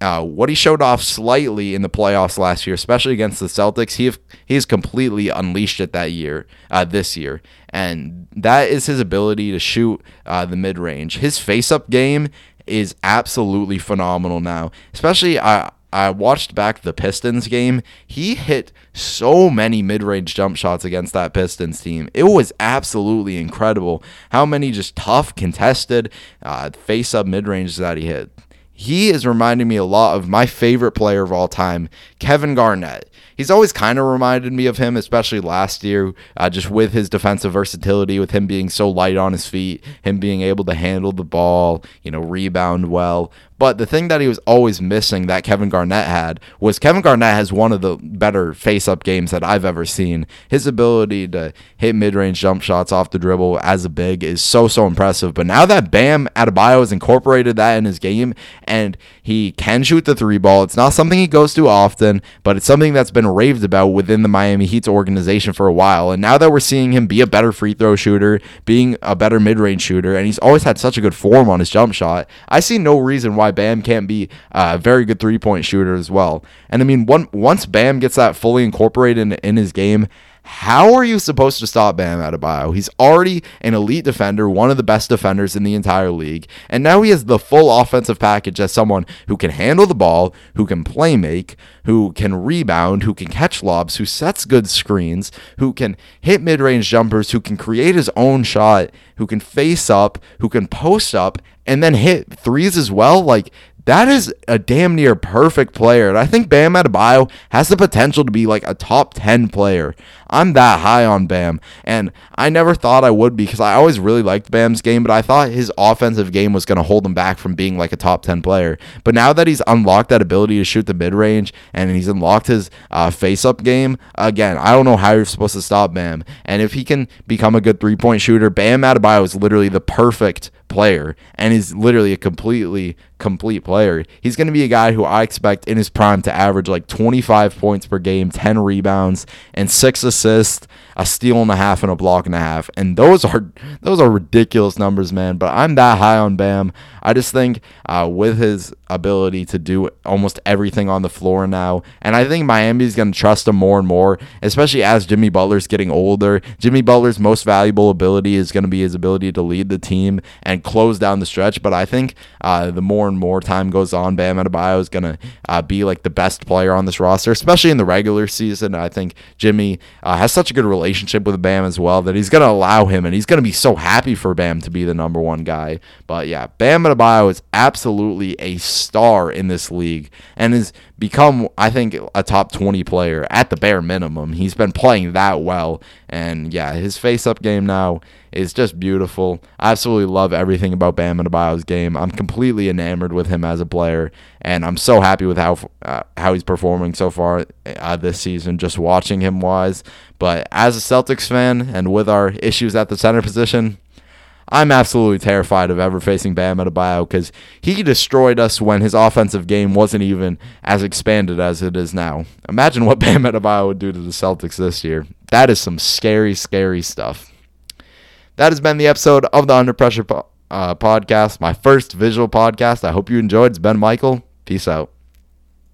uh, what he showed off slightly in the playoffs last year, especially against the Celtics, he he's completely unleashed it that year, uh, this year, and that is his ability to shoot uh, the mid range. His face up game is absolutely phenomenal now. Especially, I I watched back the Pistons game. He hit so many mid range jump shots against that Pistons team. It was absolutely incredible how many just tough contested uh, face up mid range that he hit he is reminding me a lot of my favorite player of all time, Kevin Garnett. He's always kind of reminded me of him, especially last year, uh, just with his defensive versatility, with him being so light on his feet, him being able to handle the ball, you know, rebound well. But the thing that he was always missing that Kevin Garnett had was Kevin Garnett has one of the better face up games that I've ever seen. His ability to hit mid range jump shots off the dribble as a big is so, so impressive. But now that Bam Adebayo has incorporated that in his game and he can shoot the three ball, it's not something he goes to often, but it's something that's been raved about within the Miami Heat's organization for a while. And now that we're seeing him be a better free throw shooter, being a better mid range shooter, and he's always had such a good form on his jump shot, I see no reason why why Bam can't be a very good three point shooter as well. And I mean, one, once Bam gets that fully incorporated in, in his game, How are you supposed to stop Bam Adebayo? He's already an elite defender, one of the best defenders in the entire league, and now he has the full offensive package as someone who can handle the ball, who can play make, who can rebound, who can catch lobs, who sets good screens, who can hit mid-range jumpers, who can create his own shot, who can face up, who can post up, and then hit threes as well. Like that is a damn near perfect player. And I think Bam Adebayo has the potential to be like a top 10 player. I'm that high on Bam. And I never thought I would because I always really liked Bam's game, but I thought his offensive game was going to hold him back from being like a top 10 player. But now that he's unlocked that ability to shoot the mid range and he's unlocked his uh, face up game, again, I don't know how you're supposed to stop Bam. And if he can become a good three point shooter, Bam Adebayo is literally the perfect player and is literally a completely complete player. He's going to be a guy who I expect in his prime to average like 25 points per game, 10 rebounds, and six assists, a steal and a half, and a block and a half. And those are those are ridiculous numbers, man. But I'm that high on Bam. I just think uh, with his ability to do almost everything on the floor now, and I think Miami's going to trust him more and more, especially as Jimmy Butler's getting older. Jimmy Butler's most valuable ability is going to be his ability to lead the team and close down the stretch. But I think uh, the more and more time goes on, Bam Adebayo is going to uh, be like the best player on this roster, especially in the regular season. I think Jimmy uh, has such a good relationship with Bam as well that he's going to allow him, and he's going to be so happy for Bam to be the number one guy. But yeah, Bam Adebayo is absolutely a star in this league and has become, I think, a top 20 player at the bare minimum. He's been playing that well, and yeah, his face-up game now is just beautiful. I absolutely love everything about Bam Adebayo's game. I'm completely enamored with him as a player, and I'm so happy with how uh, how he's performing so far uh, this season. Just watching him wise, but as a Celtics fan and with our issues at the center position, I'm absolutely terrified of ever facing Bam Adebayo because he destroyed us when his offensive game wasn't even as expanded as it is now. Imagine what Bam Adebayo would do to the Celtics this year. That is some scary, scary stuff. That has been the episode of the Under Pressure po- uh, podcast, my first visual podcast. I hope you enjoyed. It's Ben Michael. Peace out.